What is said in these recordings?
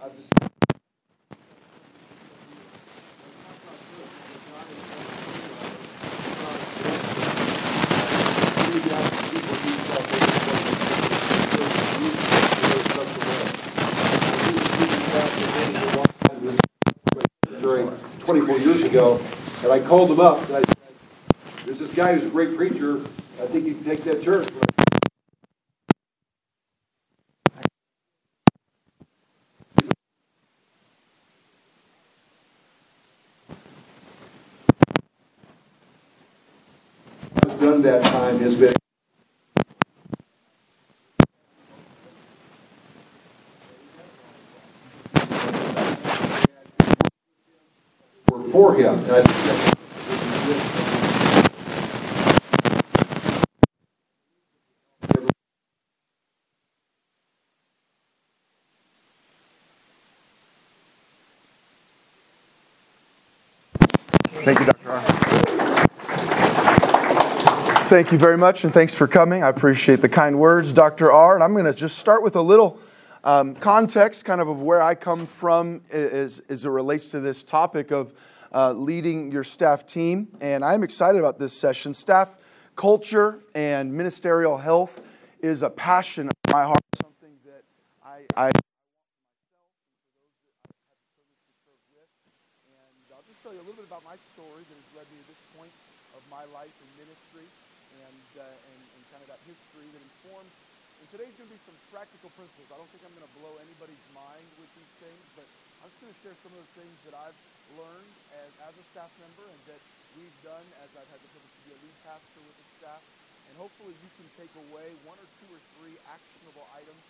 I just. During 24 years ago, and I called him up and I said, "There's this guy who's a great preacher. I think you can take that church." That time has been for him. And I think that's- Thank you very much, and thanks for coming. I appreciate the kind words, Dr. R. And I'm going to just start with a little um, context, kind of of where I come from as, as it relates to this topic of uh, leading your staff team. And I'm excited about this session. Staff culture and ministerial health is a passion of my heart, something that I, I I'll just tell you a little bit about my story that has led me to this point of my life in ministry and, and kind of that history that informs. And today's going to be some practical principles. I don't think I'm going to blow anybody's mind with these things, but I'm just going to share some of the things that I've learned as, as a staff member and that we've done as I've had the privilege to be a lead pastor with the staff. And hopefully you can take away one or two or three actionable items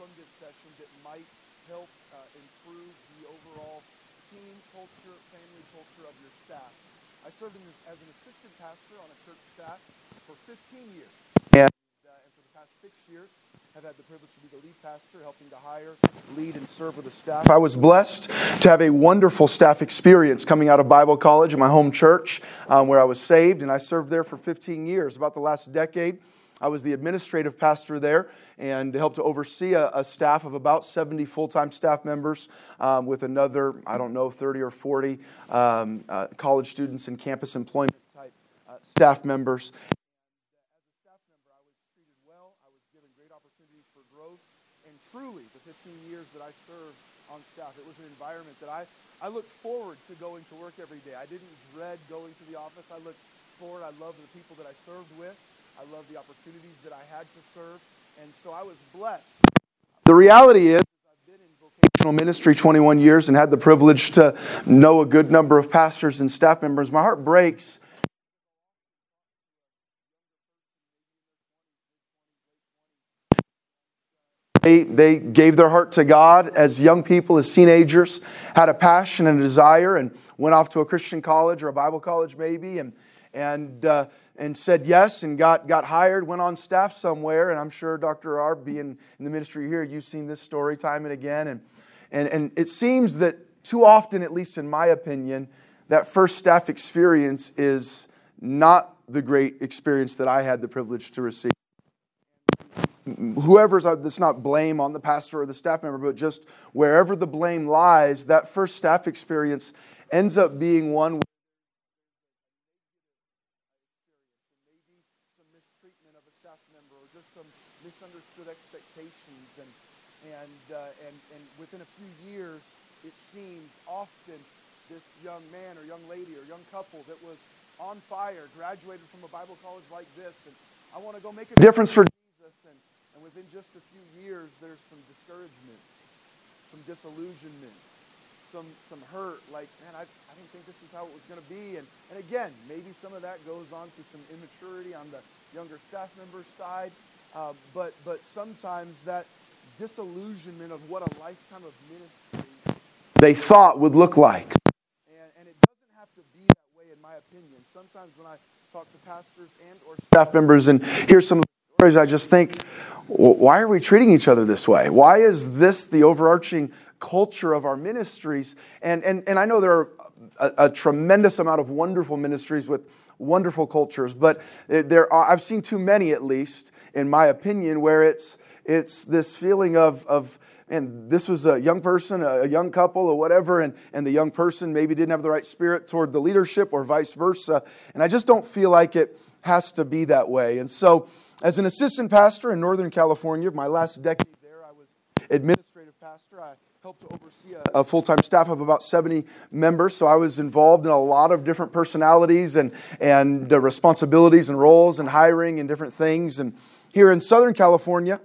from this session that might help uh, improve the overall team culture, family culture of your staff. I served as an assistant pastor on a church staff for 15 years. And, uh, and for the past six years, I have had the privilege to be the lead pastor, helping to hire, lead, and serve with the staff. I was blessed to have a wonderful staff experience coming out of Bible college in my home church um, where I was saved, and I served there for 15 years. About the last decade, I was the administrative pastor there and helped to oversee a, a staff of about 70 full time staff members um, with another, I don't know, 30 or 40 um, uh, college students and campus employment type uh, staff members. As a staff member, I was treated well, I was given great opportunities for growth, and truly, the 15 years that I served on staff, it was an environment that I, I looked forward to going to work every day. I didn't dread going to the office. I looked forward. I loved the people that I served with. I loved the opportunities that I had to serve, and so I was blessed. The reality is, I've been in vocational ministry 21 years and had the privilege to know a good number of pastors and staff members. My heart breaks. They, they gave their heart to God as young people, as teenagers, had a passion and a desire, and went off to a Christian college or a Bible college, maybe, and, and uh, and said yes and got, got hired, went on staff somewhere. And I'm sure Dr. R, being in the ministry here, you've seen this story time and again. And, and, and it seems that too often, at least in my opinion, that first staff experience is not the great experience that I had the privilege to receive. Whoever's, uh, that's not blame on the pastor or the staff member, but just wherever the blame lies, that first staff experience ends up being one misunderstood expectations and and uh, and and within a few years it seems often this young man or young lady or young couple that was on fire graduated from a bible college like this and i want to go make a difference for jesus and, and within just a few years there's some discouragement some disillusionment some some hurt like man i, I didn't think this is how it was going to be and, and again maybe some of that goes on to some immaturity on the younger staff members side uh, but, but sometimes that disillusionment of what a lifetime of ministry they thought would look like. And, and it doesn't have to be that way, in my opinion. Sometimes when I talk to pastors and or staff members and hear some of the stories, I just think, why are we treating each other this way? Why is this the overarching culture of our ministries? And, and, and I know there are a, a tremendous amount of wonderful ministries with wonderful cultures, but there are, I've seen too many at least in my opinion, where it's it's this feeling of, of and this was a young person, a young couple, or whatever, and, and the young person maybe didn't have the right spirit toward the leadership or vice versa. And I just don't feel like it has to be that way. And so, as an assistant pastor in Northern California, my last decade there, I was administrative pastor. I helped to oversee a, a full time staff of about 70 members. So I was involved in a lot of different personalities and, and uh, responsibilities and roles and hiring and different things. And here in Southern California,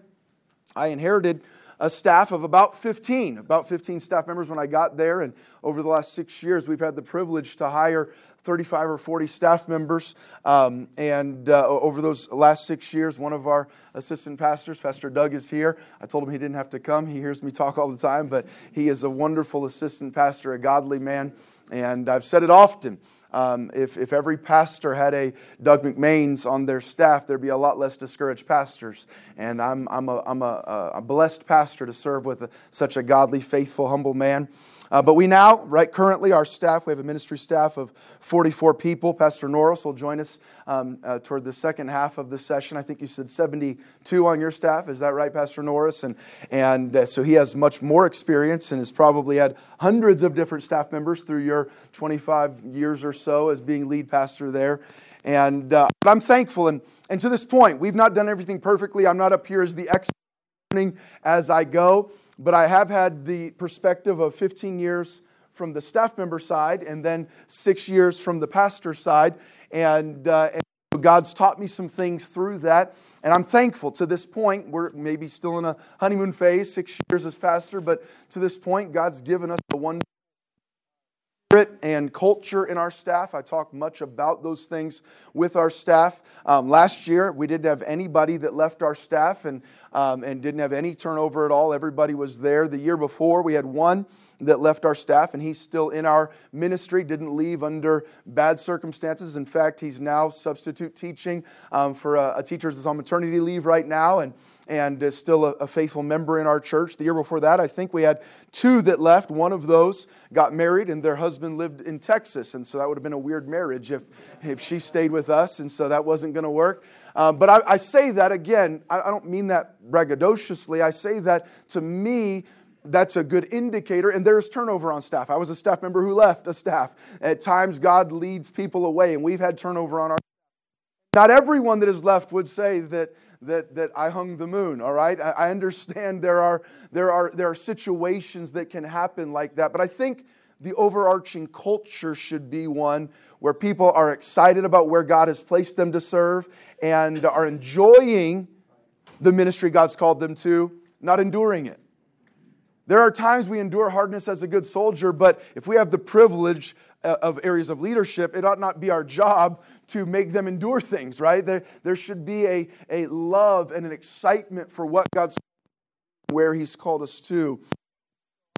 I inherited a staff of about 15, about 15 staff members when I got there. And over the last six years, we've had the privilege to hire 35 or 40 staff members. Um, and uh, over those last six years, one of our assistant pastors, Pastor Doug, is here. I told him he didn't have to come. He hears me talk all the time, but he is a wonderful assistant pastor, a godly man. And I've said it often. Um, if, if every pastor had a Doug McMains on their staff, there'd be a lot less discouraged pastors. And I'm, I'm, a, I'm a, a blessed pastor to serve with a, such a godly, faithful, humble man. Uh, but we now, right currently, our staff, we have a ministry staff of 44 people. Pastor Norris will join us um, uh, toward the second half of the session. I think you said 72 on your staff. Is that right, Pastor Norris? And, and uh, so he has much more experience and has probably had hundreds of different staff members through your 25 years or so as being lead pastor there. And uh, but I'm thankful. And, and to this point, we've not done everything perfectly. I'm not up here as the expert as I go but I have had the perspective of 15 years from the staff member side and then six years from the pastor side. And, uh, and God's taught me some things through that. And I'm thankful to this point. We're maybe still in a honeymoon phase, six years as pastor, but to this point, God's given us a wonderful spirit and culture in our staff. I talk much about those things with our staff. Um, last year, we didn't have anybody that left our staff and, um, and didn't have any turnover at all. Everybody was there. The year before, we had one that left our staff, and he's still in our ministry, didn't leave under bad circumstances. In fact, he's now substitute teaching um, for a, a teacher that's on maternity leave right now. And and is still a, a, faithful member in our church. The year before that, I think we had two that left. One of those got married, and their husband lived in Texas. And so that would have been a weird marriage if, if she stayed with us, and so that wasn't going to work. Um, but I, I, say that again, I, I don't mean that braggadociously. I say that to me, that's a good indicator. And there's turnover on staff. I was a staff member who left a staff. At times, God leads people away, and we've had turnover on our. Not everyone that is left would say that that, that I hung the moon, all right? I, I understand there are, there, are, there are situations that can happen like that, but I think the overarching culture should be one where people are excited about where God has placed them to serve and are enjoying the ministry God's called them to, not enduring it. There are times we endure hardness as a good soldier, but if we have the privilege uh, of areas of leadership, it ought not be our job to make them endure things, right? There, there should be a, a love and an excitement for what God's where He's called us to.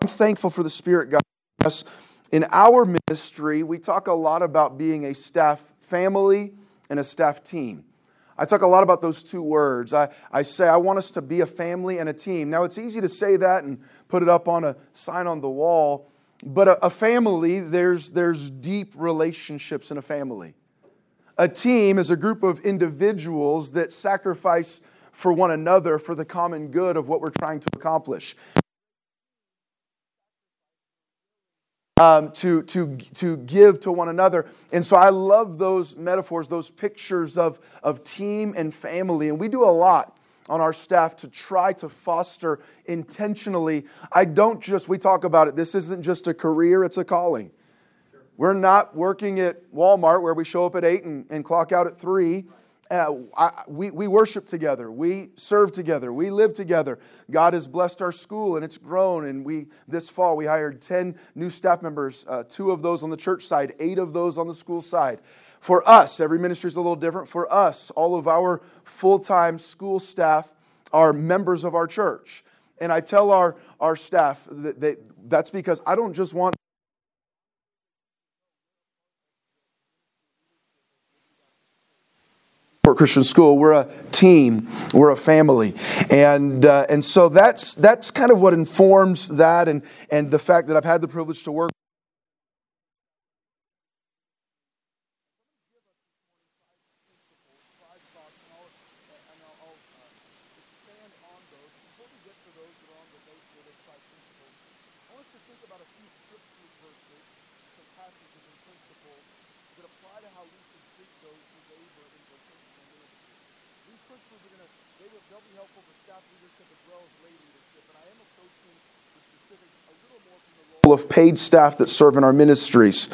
I'm thankful for the Spirit God us. In our ministry, we talk a lot about being a staff family and a staff team. I talk a lot about those two words. I, I say I want us to be a family and a team. Now, it's easy to say that and put it up on a sign on the wall, but a, a family, there's, there's deep relationships in a family. A team is a group of individuals that sacrifice for one another for the common good of what we're trying to accomplish. Um, to, to, to give to one another. And so I love those metaphors, those pictures of, of team and family. And we do a lot on our staff to try to foster intentionally. I don't just, we talk about it, this isn't just a career, it's a calling. We're not working at Walmart where we show up at 8 and, and clock out at 3. Uh, I, we, we worship together. We serve together. We live together. God has blessed our school and it's grown. And we this fall we hired 10 new staff members, uh, two of those on the church side, eight of those on the school side. For us, every ministry is a little different. For us, all of our full time school staff are members of our church. And I tell our, our staff that that's because I don't just want Christian School. We're a team. We're a family, and uh, and so that's that's kind of what informs that, and and the fact that I've had the privilege to work. principles are going to, they will, they'll be helpful for staff leadership as well as lay leadership. And I am approaching the specifics a little more from the role of paid staff that serve in our ministries.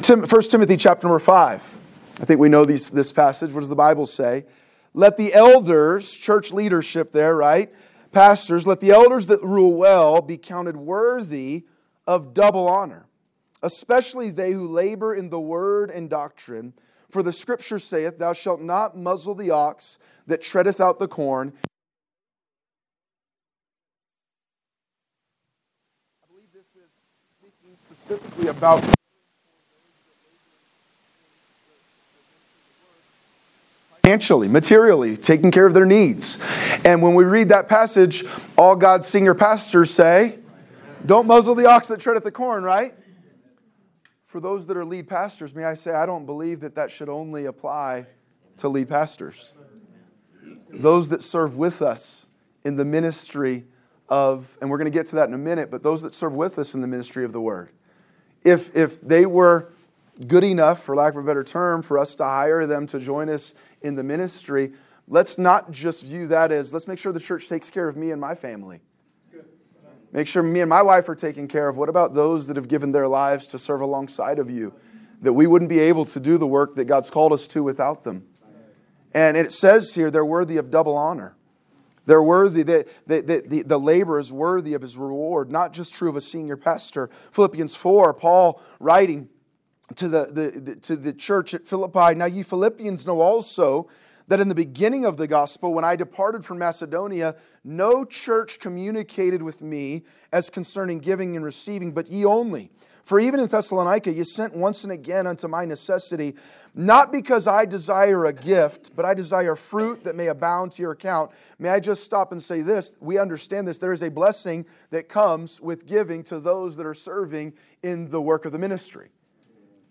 Tim, 1 Timothy chapter number 5. I think we know these, this passage. What does the Bible say? Let the elders, church leadership there, right? Pastors, let the elders that rule well be counted worthy of double honor, especially they who labor in the word and doctrine. For the scripture saith, Thou shalt not muzzle the ox that treadeth out the corn. I believe this is speaking specifically about financially, materially, taking care of their needs. And when we read that passage, all God's senior pastors say, Don't muzzle the ox that treadeth the corn, right? For those that are lead pastors, may I say, I don't believe that that should only apply to lead pastors. Those that serve with us in the ministry of, and we're going to get to that in a minute, but those that serve with us in the ministry of the word. If, if they were good enough, for lack of a better term, for us to hire them to join us in the ministry, let's not just view that as let's make sure the church takes care of me and my family. Make sure me and my wife are taken care of. What about those that have given their lives to serve alongside of you? That we wouldn't be able to do the work that God's called us to without them. And it says here they're worthy of double honor. They're worthy, the, the, the, the labor is worthy of his reward, not just true of a senior pastor. Philippians 4, Paul writing, to the, the, the, to the church at Philippi. Now, ye Philippians know also that in the beginning of the gospel, when I departed from Macedonia, no church communicated with me as concerning giving and receiving, but ye only. For even in Thessalonica, you sent once and again unto my necessity, not because I desire a gift, but I desire fruit that may abound to your account. May I just stop and say this? We understand this. There is a blessing that comes with giving to those that are serving in the work of the ministry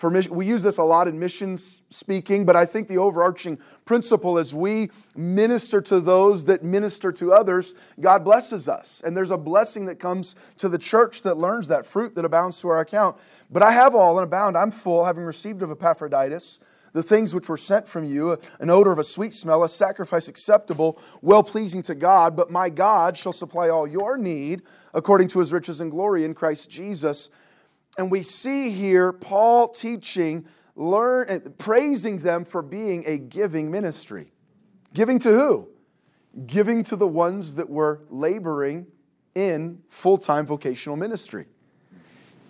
for mission, we use this a lot in missions speaking, but I think the overarching principle is we minister to those that minister to others, God blesses us. And there's a blessing that comes to the church that learns that fruit that abounds to our account. But I have all and abound. I'm full, having received of Epaphroditus the things which were sent from you, an odor of a sweet smell, a sacrifice acceptable, well pleasing to God. But my God shall supply all your need according to his riches and glory in Christ Jesus. And we see here Paul teaching, learn, eh, praising them for being a giving ministry. Giving to who? Giving to the ones that were laboring in full time vocational ministry.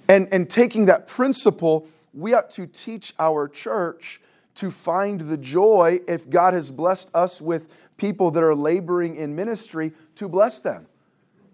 And, and taking that principle, we ought to teach our church to find the joy if God has blessed us with people that are laboring in ministry to bless them.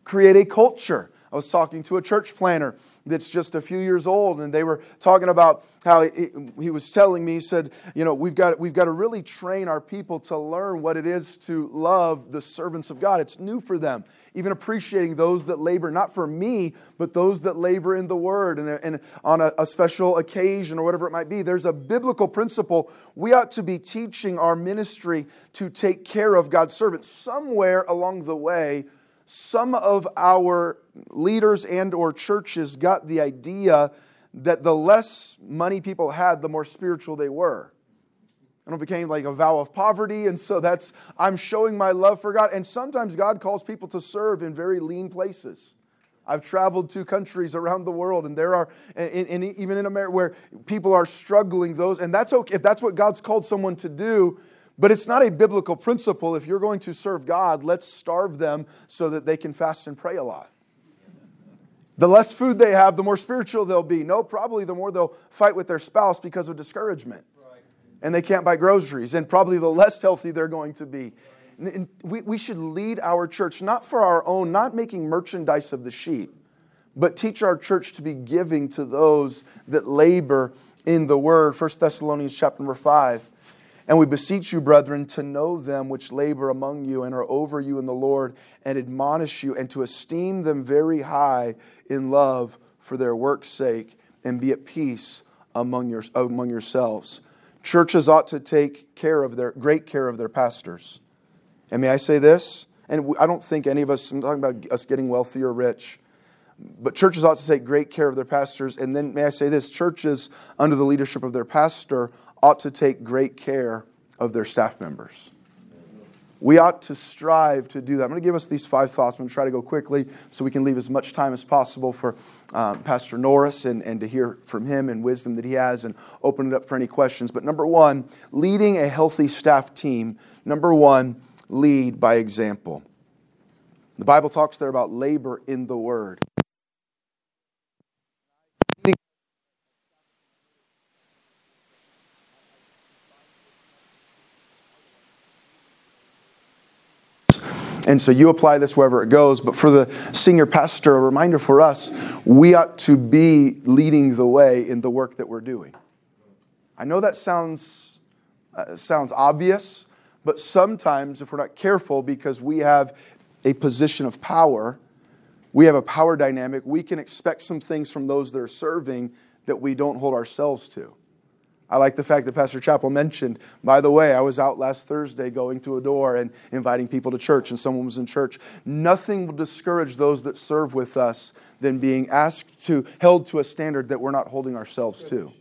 Create a culture. I was talking to a church planner that's just a few years old, and they were talking about how he, he was telling me, he said, you know, we've got, we've got to really train our people to learn what it is to love the servants of God. It's new for them, even appreciating those that labor, not for me, but those that labor in the word and, and on a, a special occasion or whatever it might be. There's a biblical principle. We ought to be teaching our ministry to take care of God's servants. Somewhere along the way, some of our leaders and or churches got the idea that the less money people had the more spiritual they were. And it became like a vow of poverty and so that's i'm showing my love for god. And sometimes god calls people to serve in very lean places. I've traveled to countries around the world and there are even in america where people are struggling those and that's okay if that's what god's called someone to do but it's not a biblical principle. If you're going to serve God, let's starve them so that they can fast and pray a lot. The less food they have, the more spiritual they'll be. No, probably the more they'll fight with their spouse because of discouragement. And they can't buy groceries. And probably the less healthy they're going to be. And we, we should lead our church, not for our own, not making merchandise of the sheep, but teach our church to be giving to those that labor in the word. 1 Thessalonians chapter number 5. And we beseech you, brethren, to know them which labor among you and are over you in the Lord, and admonish you, and to esteem them very high in love for their work's sake, and be at peace among, your, among yourselves. Churches ought to take care of their great care of their pastors. And may I say this? And I don't think any of us, I'm talking about us getting wealthy or rich, but churches ought to take great care of their pastors. And then may I say this? Churches, under the leadership of their pastor, ought to take great care of their staff members. We ought to strive to do that. I'm going to give us these five thoughts. I'm going to try to go quickly so we can leave as much time as possible for um, Pastor Norris and, and to hear from him and wisdom that he has and open it up for any questions. But number one, leading a healthy staff team. Number one, lead by example. The Bible talks there about labor in the word. And so you apply this wherever it goes. But for the senior pastor, a reminder for us we ought to be leading the way in the work that we're doing. I know that sounds, uh, sounds obvious, but sometimes if we're not careful, because we have a position of power, we have a power dynamic, we can expect some things from those that are serving that we don't hold ourselves to. I like the fact that Pastor Chappell mentioned, by the way, I was out last Thursday going to a door and inviting people to church, and someone was in church. Nothing will discourage those that serve with us than being asked to, held to a standard that we're not holding ourselves to.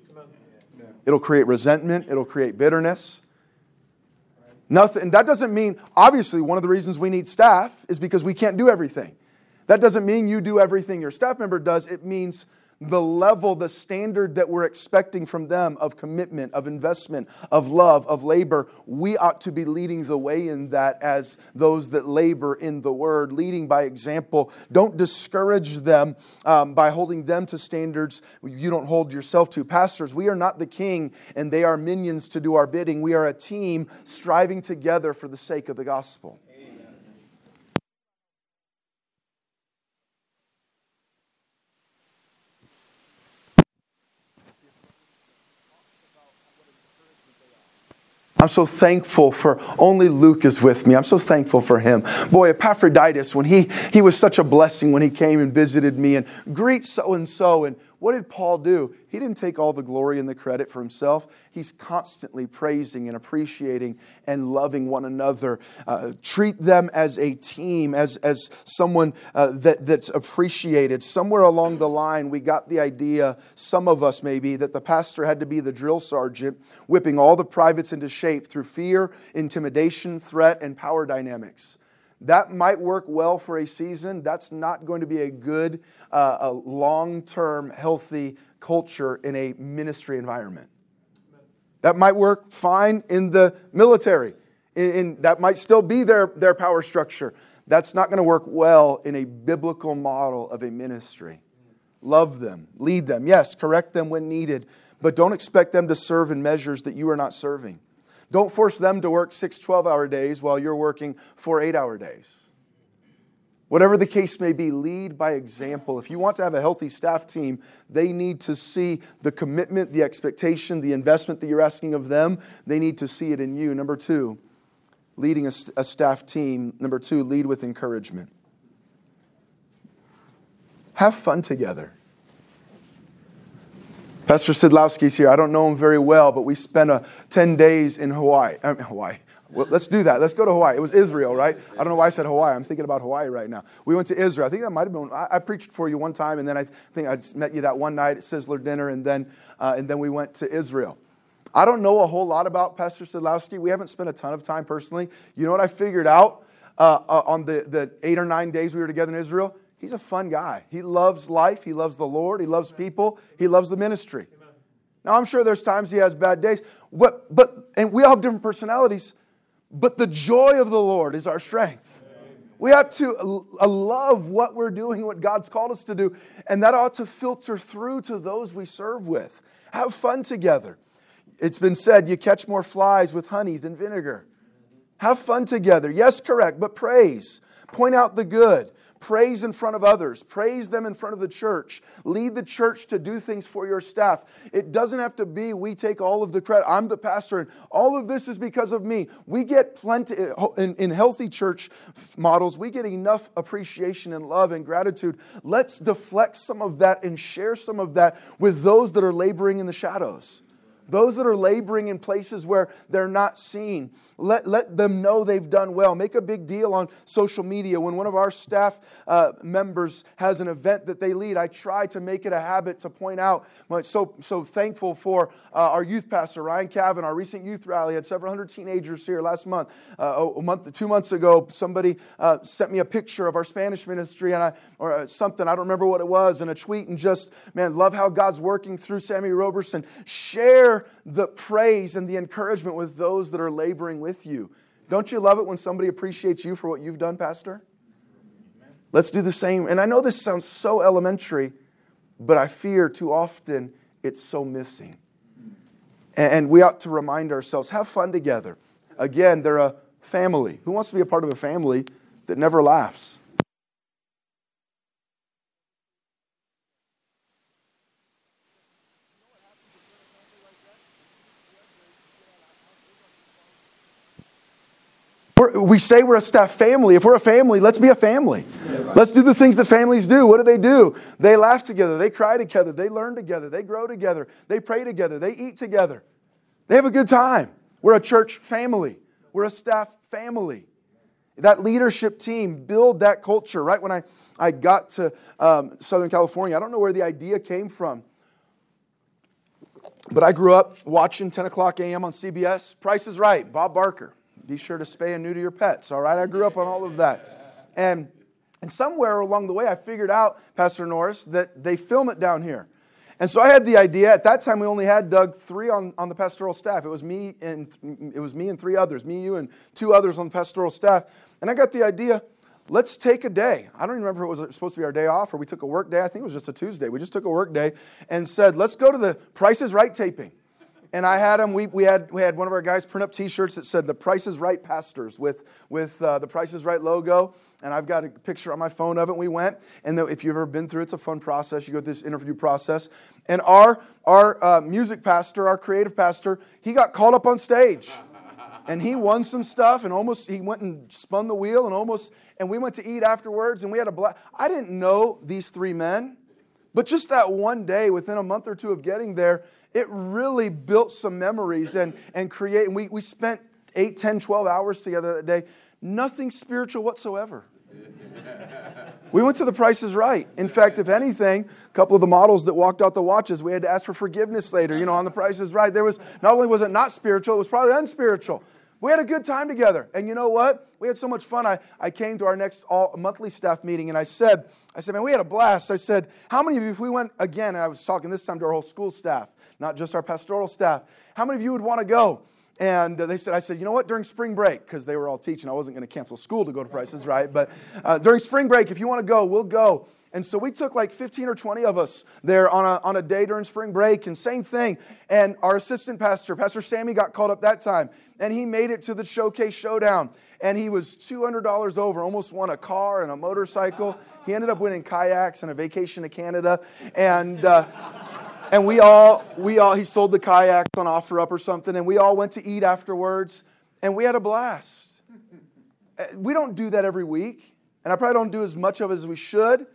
It'll create resentment, it'll create bitterness. Nothing, and that doesn't mean, obviously, one of the reasons we need staff is because we can't do everything. That doesn't mean you do everything your staff member does. It means the level, the standard that we're expecting from them of commitment, of investment, of love, of labor, we ought to be leading the way in that as those that labor in the word, leading by example. Don't discourage them um, by holding them to standards you don't hold yourself to. Pastors, we are not the king and they are minions to do our bidding. We are a team striving together for the sake of the gospel. I'm so thankful for only Luke is with me. I'm so thankful for him. Boy, Epaphroditus, when he, he was such a blessing when he came and visited me and greet so and so and what did Paul do? He didn't take all the glory and the credit for himself. He's constantly praising and appreciating and loving one another. Uh, treat them as a team, as, as someone uh, that, that's appreciated. Somewhere along the line, we got the idea, some of us maybe, that the pastor had to be the drill sergeant, whipping all the privates into shape through fear, intimidation, threat, and power dynamics. That might work well for a season. That's not going to be a good, uh, a long-term, healthy culture in a ministry environment. That might work fine in the military. In, in, that might still be their, their power structure. That's not going to work well in a biblical model of a ministry. Love them, lead them. Yes, correct them when needed, but don't expect them to serve in measures that you are not serving. Don't force them to work six 12 hour days while you're working four eight hour days. Whatever the case may be, lead by example. If you want to have a healthy staff team, they need to see the commitment, the expectation, the investment that you're asking of them. They need to see it in you. Number two, leading a, a staff team. Number two, lead with encouragement. Have fun together. Pastor Sidlowski's here. I don't know him very well, but we spent a 10 days in Hawaii. I mean, Hawaii. Well, let's do that. Let's go to Hawaii. It was Israel, right? I don't know why I said Hawaii. I'm thinking about Hawaii right now. We went to Israel. I think that might have been. I, I preached for you one time, and then I think I met you that one night at Sizzler dinner, and then uh, and then we went to Israel. I don't know a whole lot about Pastor Sidlowski. We haven't spent a ton of time personally. You know what I figured out uh, uh, on the, the eight or nine days we were together in Israel? He's a fun guy. He loves life. He loves the Lord. He loves people. He loves the ministry. Now, I'm sure there's times he has bad days, but, but and we all have different personalities, but the joy of the Lord is our strength. We ought to uh, love what we're doing, what God's called us to do, and that ought to filter through to those we serve with. Have fun together. It's been said you catch more flies with honey than vinegar. Have fun together. Yes, correct, but praise. Point out the good. Praise in front of others. Praise them in front of the church. Lead the church to do things for your staff. It doesn't have to be we take all of the credit. I'm the pastor, and all of this is because of me. We get plenty eh, in, in healthy church models. We get enough appreciation and love and gratitude. Let's deflect some of that and share some of that with those that are laboring in the shadows. Those that are laboring in places where they're not seen. Let, let them know they've done well. Make a big deal on social media. When one of our staff uh, members has an event that they lead, I try to make it a habit to point out. I'm so, so thankful for uh, our youth pastor, Ryan Cavan, our recent youth rally. had several hundred teenagers here last month. Uh, a month, two months ago, somebody uh, sent me a picture of our Spanish ministry and I, or uh, something, I don't remember what it was, and a tweet and just, man, love how God's working through Sammy Roberson. Share the praise and the encouragement with those that are laboring with you. Don't you love it when somebody appreciates you for what you've done, Pastor? Let's do the same. And I know this sounds so elementary, but I fear too often it's so missing. And we ought to remind ourselves have fun together. Again, they're a family. Who wants to be a part of a family that never laughs? We're, we say we're a staff family. If we're a family, let's be a family. Let's do the things that families do. What do they do? They laugh together, they cry together, they learn together, they grow together, they pray together, they eat together. They have a good time. We're a church family, we're a staff family. That leadership team build that culture. Right when I, I got to um, Southern California, I don't know where the idea came from. But I grew up watching 10 o'clock a.m. on CBS. Price is Right, Bob Barker. Be sure to spay and neuter your pets, all right? I grew up on all of that. And, and somewhere along the way, I figured out, Pastor Norris, that they film it down here. And so I had the idea. At that time, we only had Doug three on, on the pastoral staff. It was me and it was me and three others, me, you, and two others on the pastoral staff. And I got the idea. Let's take a day. I don't even remember if it was supposed to be our day off or we took a work day. I think it was just a Tuesday. We just took a work day and said, let's go to the Prices Right taping and I had them. We, we, had, we had one of our guys print up T-shirts that said "The Price is Right Pastors" with with uh, the Price is Right logo, and I've got a picture on my phone of it. We went, and the, if you've ever been through, it's a fun process. You go through this interview process, and our our uh, music pastor, our creative pastor, he got called up on stage, and he won some stuff, and almost he went and spun the wheel, and almost, and we went to eat afterwards, and we had a blast. I didn't know these three men. But just that one day, within a month or two of getting there, it really built some memories and, and create. And we, we spent 8, 10, 12 hours together that day. Nothing spiritual whatsoever. we went to the prices right. In fact, if anything, a couple of the models that walked out the watches, we had to ask for forgiveness later, you know, on the prices right. There was not only was it not spiritual, it was probably unspiritual. We had a good time together. And you know what? We had so much fun. I, I came to our next all monthly staff meeting and I said, I said, man, we had a blast. I said, how many of you, if we went again, and I was talking this time to our whole school staff, not just our pastoral staff. How many of you would want to go? And they said, I said, you know what, during spring break, because they were all teaching, I wasn't going to cancel school to go to Prices Right, but uh, during spring break, if you want to go, we'll go. And so we took like 15 or 20 of us there on a, on a day during spring break, and same thing. And our assistant pastor, Pastor Sammy, got called up that time, and he made it to the showcase showdown. And he was $200 over, almost won a car and a motorcycle. He ended up winning kayaks and a vacation to Canada. And, uh, and we all, we all, he sold the kayaks on OfferUp or something, and we all went to eat afterwards, and we had a blast. Uh, we don't do that every week, and I probably don't do as much of it as we should,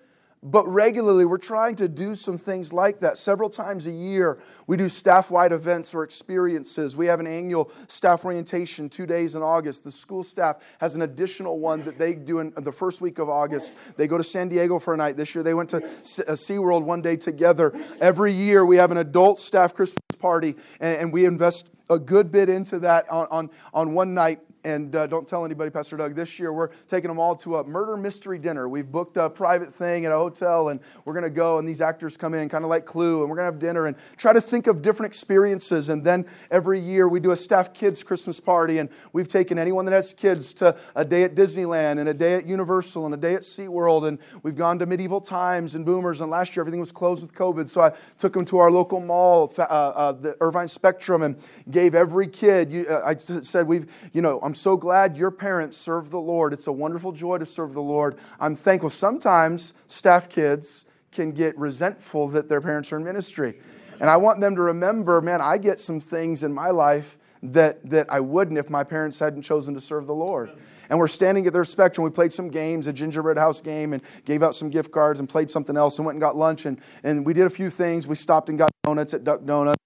but regularly, we're trying to do some things like that. Several times a year, we do staff wide events or experiences. We have an annual staff orientation two days in August. The school staff has an additional one that they do in the first week of August. They go to San Diego for a night. This year, they went to uh, SeaWorld one day together. Every year, we have an adult staff Christmas party, and we invest a good bit into that on, on, on one night and uh, don't tell anybody, Pastor Doug, this year we're taking them all to a murder mystery dinner. We've booked a private thing at a hotel, and we're going to go, and these actors come in, kind of like Clue, and we're going to have dinner and try to think of different experiences. And then every year we do a staff kids Christmas party, and we've taken anyone that has kids to a day at Disneyland, and a day at Universal, and a day at SeaWorld, and we've gone to Medieval Times and Boomers, and last year everything was closed with COVID, so I took them to our local mall, uh, uh, the Irvine Spectrum, and gave every kid, you, uh, I said, we've, you know, I'm so glad your parents serve the Lord. It's a wonderful joy to serve the Lord. I'm thankful. Sometimes staff kids can get resentful that their parents are in ministry. And I want them to remember, man, I get some things in my life that, that I wouldn't if my parents hadn't chosen to serve the Lord. And we're standing at their spectrum. We played some games, a gingerbread house game, and gave out some gift cards and played something else and went and got lunch. And, and we did a few things. We stopped and got donuts at Duck Donuts.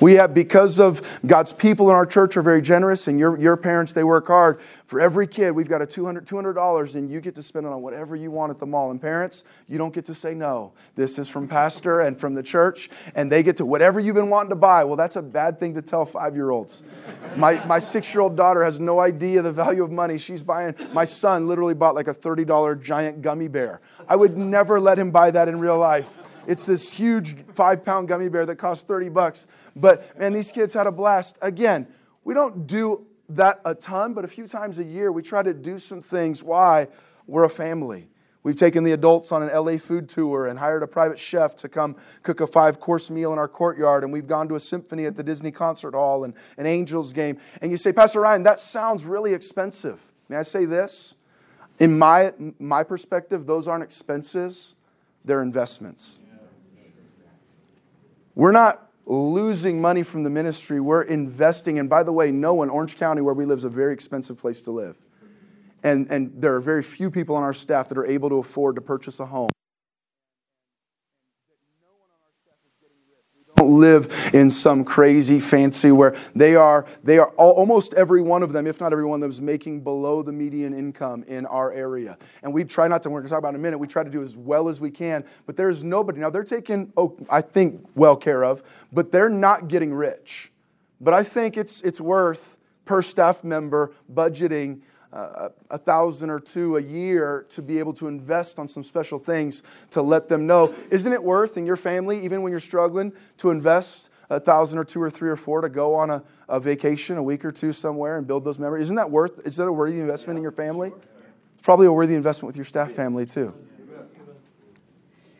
We have, because of God's people in our church are very generous, and your, your parents, they work hard. For every kid, we've got a $200, $200, and you get to spend it on whatever you want at the mall. And parents, you don't get to say no. This is from Pastor and from the church, and they get to whatever you've been wanting to buy. Well, that's a bad thing to tell five year olds. My, my six year old daughter has no idea the value of money. She's buying, my son literally bought like a $30 giant gummy bear. I would never let him buy that in real life. It's this huge five pound gummy bear that costs 30 bucks. But man, these kids had a blast. Again, we don't do that a ton, but a few times a year we try to do some things. Why? We're a family. We've taken the adults on an LA food tour and hired a private chef to come cook a five course meal in our courtyard. And we've gone to a symphony at the Disney Concert Hall and an Angels game. And you say, Pastor Ryan, that sounds really expensive. May I say this? In my, my perspective, those aren't expenses, they're investments. We're not losing money from the ministry, we're investing. And by the way, no one, Orange County, where we live, is a very expensive place to live. And, and there are very few people on our staff that are able to afford to purchase a home. Don't live in some crazy fancy where they are they are all, almost every one of them if not every one of them is making below the median income in our area. And we try not to we're going to talk about in a minute we try to do as well as we can but there's nobody. Now they're taken oh i think well care of but they're not getting rich. But i think it's it's worth per staff member budgeting uh, a thousand or two a year to be able to invest on some special things to let them know. Isn't it worth in your family, even when you're struggling, to invest a thousand or two or three or four to go on a, a vacation, a week or two somewhere and build those memories? Isn't that worth? Is that a worthy investment in your family? It's probably a worthy investment with your staff family too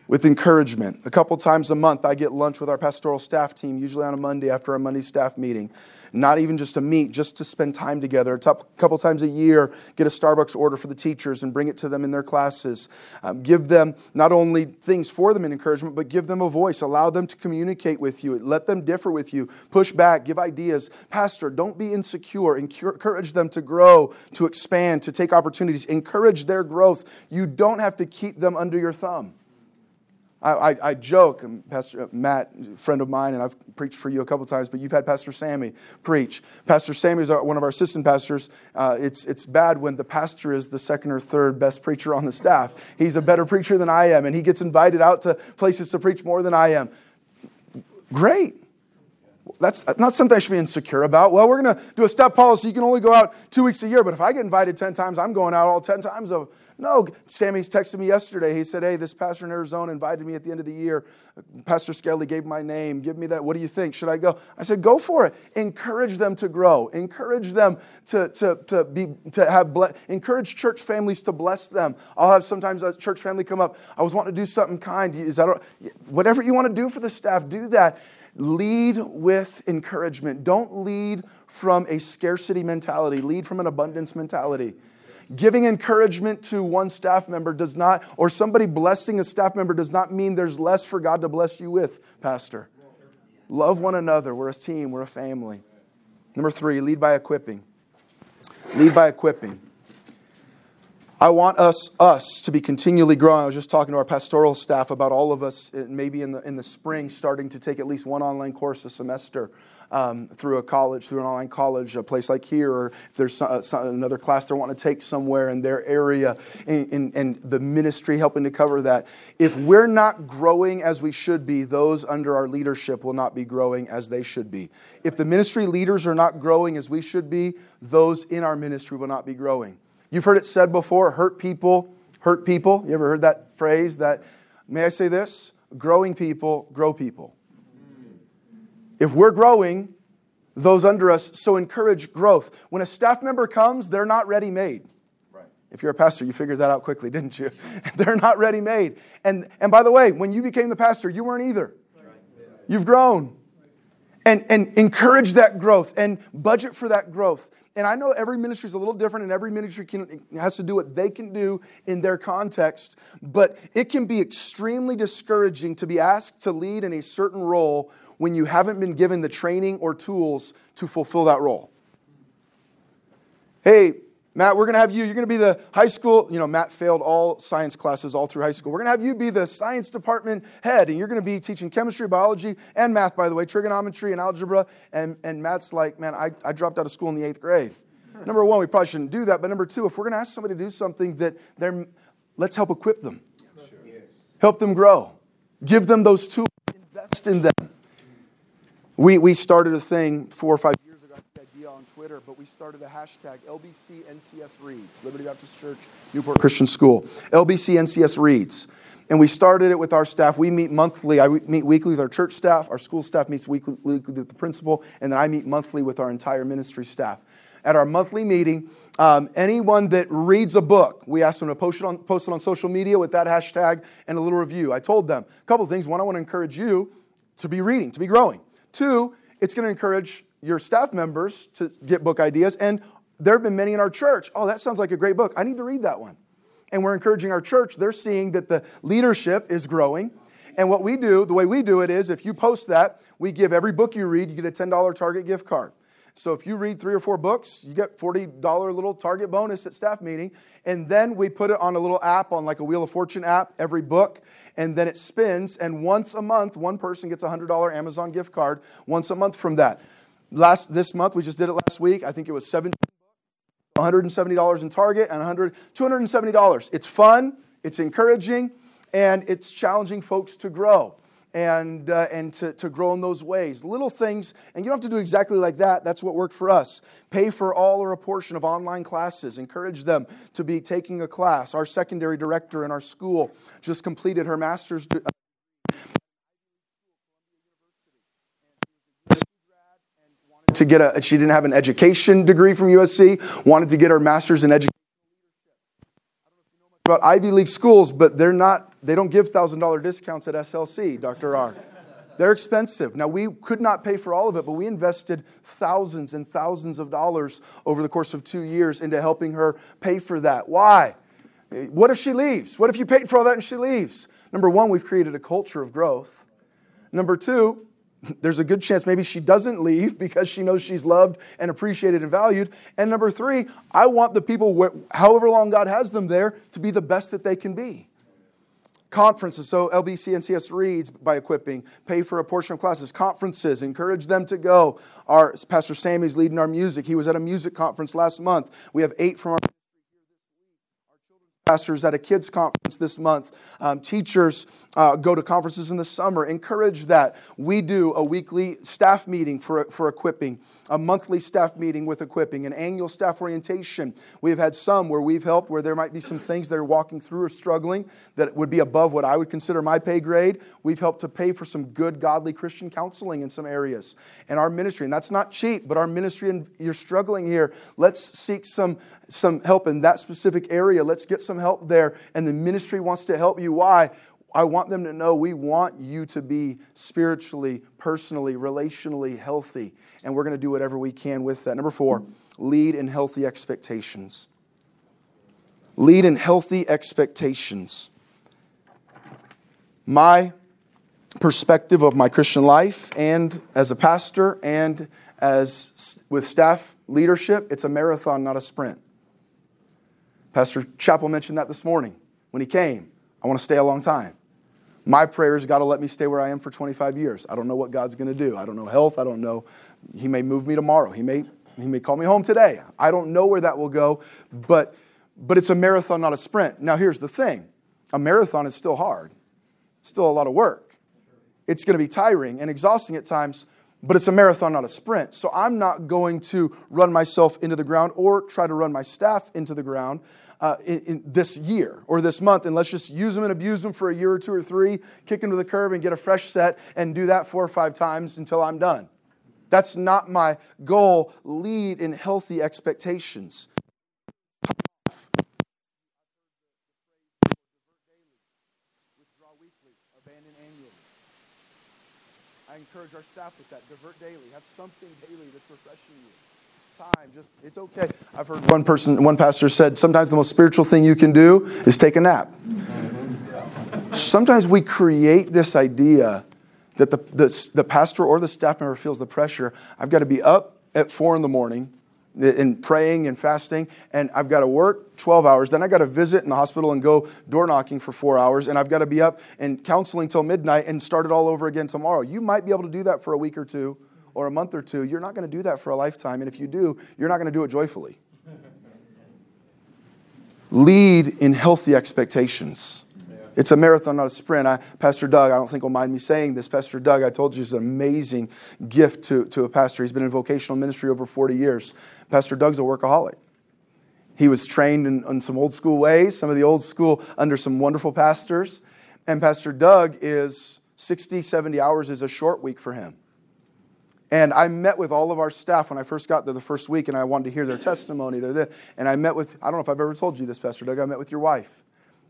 with encouragement. A couple times a month, I get lunch with our pastoral staff team, usually on a Monday after our Monday staff meeting. Not even just to meet, just to spend time together. A couple times a year, get a Starbucks order for the teachers and bring it to them in their classes. Um, give them not only things for them in encouragement, but give them a voice. Allow them to communicate with you. Let them differ with you. Push back, give ideas. Pastor, don't be insecure. Encourage them to grow, to expand, to take opportunities. Encourage their growth. You don't have to keep them under your thumb. I, I, I, joke, Pastor Matt, friend of mine, and I've preached for you a couple times, but you've had Pastor Sammy preach. Pastor Sammy is one of our assistant pastors. Uh, it's, it's bad when the pastor is the second or third best preacher on the staff. He's a better preacher than I am, and he gets invited out to places to preach more than I am. Great. That's not something I should be insecure about. Well, we're going to do a step policy. You can only go out two weeks a year, but if I get invited 10 times, I'm going out all 10 times of no, Sammy's texted me yesterday. He said, Hey, this pastor in Arizona invited me at the end of the year. Pastor Skelly gave my name. Give me that. What do you think? Should I go? I said, Go for it. Encourage them to grow. Encourage them to, to, to, be, to have, ble- encourage church families to bless them. I'll have sometimes a church family come up. I was wanting to do something kind. Is that, whatever you want to do for the staff, do that. Lead with encouragement. Don't lead from a scarcity mentality, lead from an abundance mentality. Giving encouragement to one staff member does not, or somebody blessing a staff member does not mean there's less for God to bless you with, Pastor. Love one another. We're a team, we're a family. Number three, lead by equipping. Lead by equipping. I want us, us to be continually growing. I was just talking to our pastoral staff about all of us, maybe in the, in the spring, starting to take at least one online course a semester um, through a college, through an online college, a place like here, or if there's some, some, another class they want to take somewhere in their area, and, and the ministry helping to cover that. If we're not growing as we should be, those under our leadership will not be growing as they should be. If the ministry leaders are not growing as we should be, those in our ministry will not be growing. You've heard it said before hurt people, hurt people. You ever heard that phrase? That, may I say this? Growing people, grow people. If we're growing, those under us, so encourage growth. When a staff member comes, they're not ready made. Right. If you're a pastor, you figured that out quickly, didn't you? they're not ready made. And, and by the way, when you became the pastor, you weren't either. Right. You've grown. And, and encourage that growth and budget for that growth. And I know every ministry is a little different, and every ministry can, has to do what they can do in their context, but it can be extremely discouraging to be asked to lead in a certain role when you haven't been given the training or tools to fulfill that role. Hey, Matt, we're going to have you, you're going to be the high school, you know, Matt failed all science classes all through high school. We're going to have you be the science department head, and you're going to be teaching chemistry, biology, and math, by the way, trigonometry and algebra. And, and Matt's like, man, I, I dropped out of school in the eighth grade. Number one, we probably shouldn't do that. But number two, if we're going to ask somebody to do something that they're, let's help equip them, help them grow, give them those tools, invest in them. We, we started a thing four or five years ago, the idea on Twitter, but we started a hashtag LBC NCS Reads, Liberty Baptist Church, Newport Christian School. LBC NCS Reads. And we started it with our staff. We meet monthly. I meet weekly with our church staff. Our school staff meets weekly with the principal. And then I meet monthly with our entire ministry staff. At our monthly meeting, um, anyone that reads a book, we ask them to post it, on, post it on social media with that hashtag and a little review. I told them a couple things. One, I want to encourage you to be reading, to be growing. Two, it's going to encourage your staff members to get book ideas. And there have been many in our church. Oh, that sounds like a great book. I need to read that one. And we're encouraging our church. They're seeing that the leadership is growing. And what we do, the way we do it is if you post that, we give every book you read, you get a $10 Target gift card. So if you read three or four books, you get $40 little Target bonus at staff meeting. And then we put it on a little app, on like a Wheel of Fortune app, every book. And then it spins. And once a month, one person gets a $100 Amazon gift card once a month from that. Last This month, we just did it last week. I think it was 17 $170 in Target and 100 $270. It's fun, it's encouraging, and it's challenging folks to grow and, uh, and to, to grow in those ways. Little things, and you don't have to do exactly like that. That's what worked for us. Pay for all or a portion of online classes, encourage them to be taking a class. Our secondary director in our school just completed her master's. To get a she didn't have an education degree from USC wanted to get her master's in education about Ivy League schools, but they're not, they don't give $1,000 discounts at SLC, Dr. R. They're expensive. Now, we could not pay for all of it, but we invested thousands and thousands of dollars over the course of two years into helping her pay for that. Why? What if she leaves? What if you paid for all that and she leaves? Number one, we've created a culture of growth. Number two, there's a good chance maybe she doesn't leave because she knows she's loved and appreciated and valued. And number three, I want the people, however long God has them there, to be the best that they can be. Conferences, so LBC NCS reads by equipping, pay for a portion of classes. Conferences, encourage them to go. Our Pastor Sammy's leading our music. He was at a music conference last month. We have eight from our pastors at a kids conference this month. Um, teachers uh, go to conferences in the summer. Encourage that. We do a weekly staff meeting for, for equipping a monthly staff meeting with equipping, an annual staff orientation. We've had some where we've helped where there might be some things they're walking through or struggling that would be above what I would consider my pay grade. We've helped to pay for some good, godly Christian counseling in some areas. And our ministry, and that's not cheap, but our ministry, and you're struggling here, let's seek some, some help in that specific area. Let's get some help there. And the ministry wants to help you. Why? I want them to know we want you to be spiritually, personally, relationally healthy. And we're going to do whatever we can with that. Number four, lead in healthy expectations. Lead in healthy expectations. My perspective of my Christian life and as a pastor and as with staff leadership, it's a marathon, not a sprint. Pastor Chappell mentioned that this morning when he came. I want to stay a long time. My prayer is God will let me stay where I am for 25 years. I don't know what God's going to do. I don't know health. I don't know. He may move me tomorrow. He may, he may call me home today. I don't know where that will go, but, but it's a marathon, not a sprint. Now, here's the thing a marathon is still hard, still a lot of work. It's going to be tiring and exhausting at times, but it's a marathon, not a sprint. So I'm not going to run myself into the ground or try to run my staff into the ground uh, in, in this year or this month, and let's just use them and abuse them for a year or two or three, kick them to the curb and get a fresh set and do that four or five times until I'm done. That's not my goal. Lead in healthy expectations. I encourage our staff with that. Divert daily. Have something daily that's refreshing you time. Just it's okay. I've heard one person, one pastor said, sometimes the most spiritual thing you can do is take a nap. Sometimes we create this idea that the, the, the pastor or the staff member feels the pressure. I've got to be up at four in the morning, in praying and fasting, and I've got to work 12 hours. Then I got to visit in the hospital and go door knocking for four hours, and I've got to be up and counseling till midnight and start it all over again tomorrow. You might be able to do that for a week or two or a month or two. You're not going to do that for a lifetime, and if you do, you're not going to do it joyfully. Lead in healthy expectations. It's a marathon, not a sprint. I, Pastor Doug, I don't think will mind me saying this. Pastor Doug, I told you, is an amazing gift to, to a pastor. He's been in vocational ministry over 40 years. Pastor Doug's a workaholic. He was trained in, in some old school ways, some of the old school under some wonderful pastors. And Pastor Doug is 60, 70 hours is a short week for him. And I met with all of our staff when I first got there the first week, and I wanted to hear their testimony. They're. And I met with, I don't know if I've ever told you this, Pastor Doug, I met with your wife.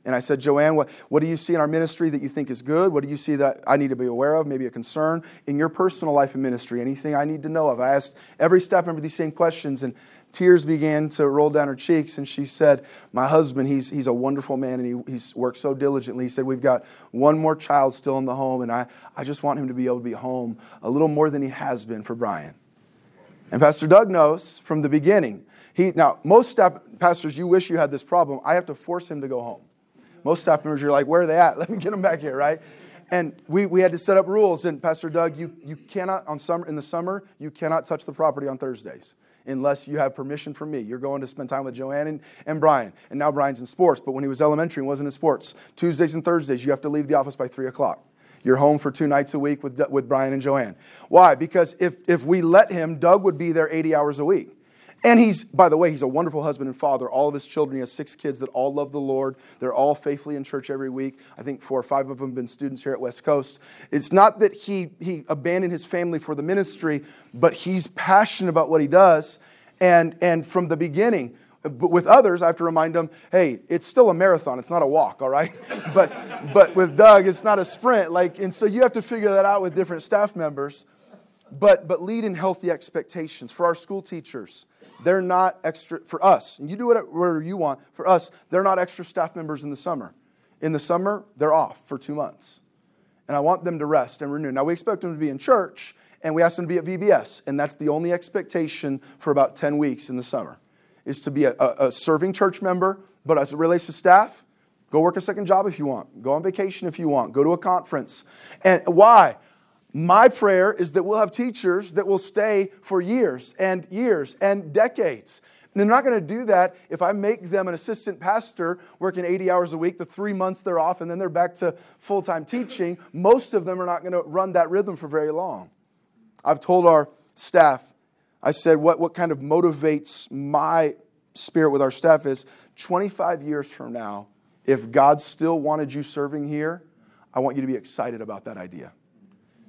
And I said, Joanne, what, what do you see in our ministry that you think is good? What do you see that I need to be aware of, maybe a concern in your personal life and ministry? Anything I need to know of? I asked every staff member these same questions, and tears began to roll down her cheeks. And she said, My husband, he's, he's a wonderful man, and he, he's worked so diligently. He said, We've got one more child still in the home, and I, I just want him to be able to be home a little more than he has been for Brian. And Pastor Doug knows from the beginning. He, now, most staff pastors, you wish you had this problem. I have to force him to go home. Most staff members, you're like, where are they at? Let me get them back here, right? And we, we had to set up rules. And Pastor Doug, you, you cannot, on summer, in the summer, you cannot touch the property on Thursdays unless you have permission from me. You're going to spend time with Joanne and, and Brian. And now Brian's in sports, but when he was elementary and wasn't in sports, Tuesdays and Thursdays, you have to leave the office by 3 o'clock. You're home for two nights a week with, with Brian and Joanne. Why? Because if, if we let him, Doug would be there 80 hours a week. And he's, by the way, he's a wonderful husband and father. All of his children, he has six kids that all love the Lord. They're all faithfully in church every week. I think four or five of them have been students here at West Coast. It's not that he, he abandoned his family for the ministry, but he's passionate about what he does. And, and from the beginning, but with others, I have to remind them, hey, it's still a marathon. It's not a walk, all right? but, but with Doug, it's not a sprint. Like, and so you have to figure that out with different staff members. But, but lead in healthy expectations. For our school teachers, they're not extra, for us, and you do whatever you want, for us, they're not extra staff members in the summer. In the summer, they're off for two months. And I want them to rest and renew. Now, we expect them to be in church, and we ask them to be at VBS, and that's the only expectation for about 10 weeks in the summer, is to be a, a, a serving church member, but as it relates to staff, go work a second job if you want, go on vacation if you want, go to a conference. And why? My prayer is that we'll have teachers that will stay for years and years and decades. And they're not going to do that if I make them an assistant pastor working 80 hours a week, the three months they're off, and then they're back to full time teaching. Most of them are not going to run that rhythm for very long. I've told our staff, I said, what, what kind of motivates my spirit with our staff is 25 years from now, if God still wanted you serving here, I want you to be excited about that idea.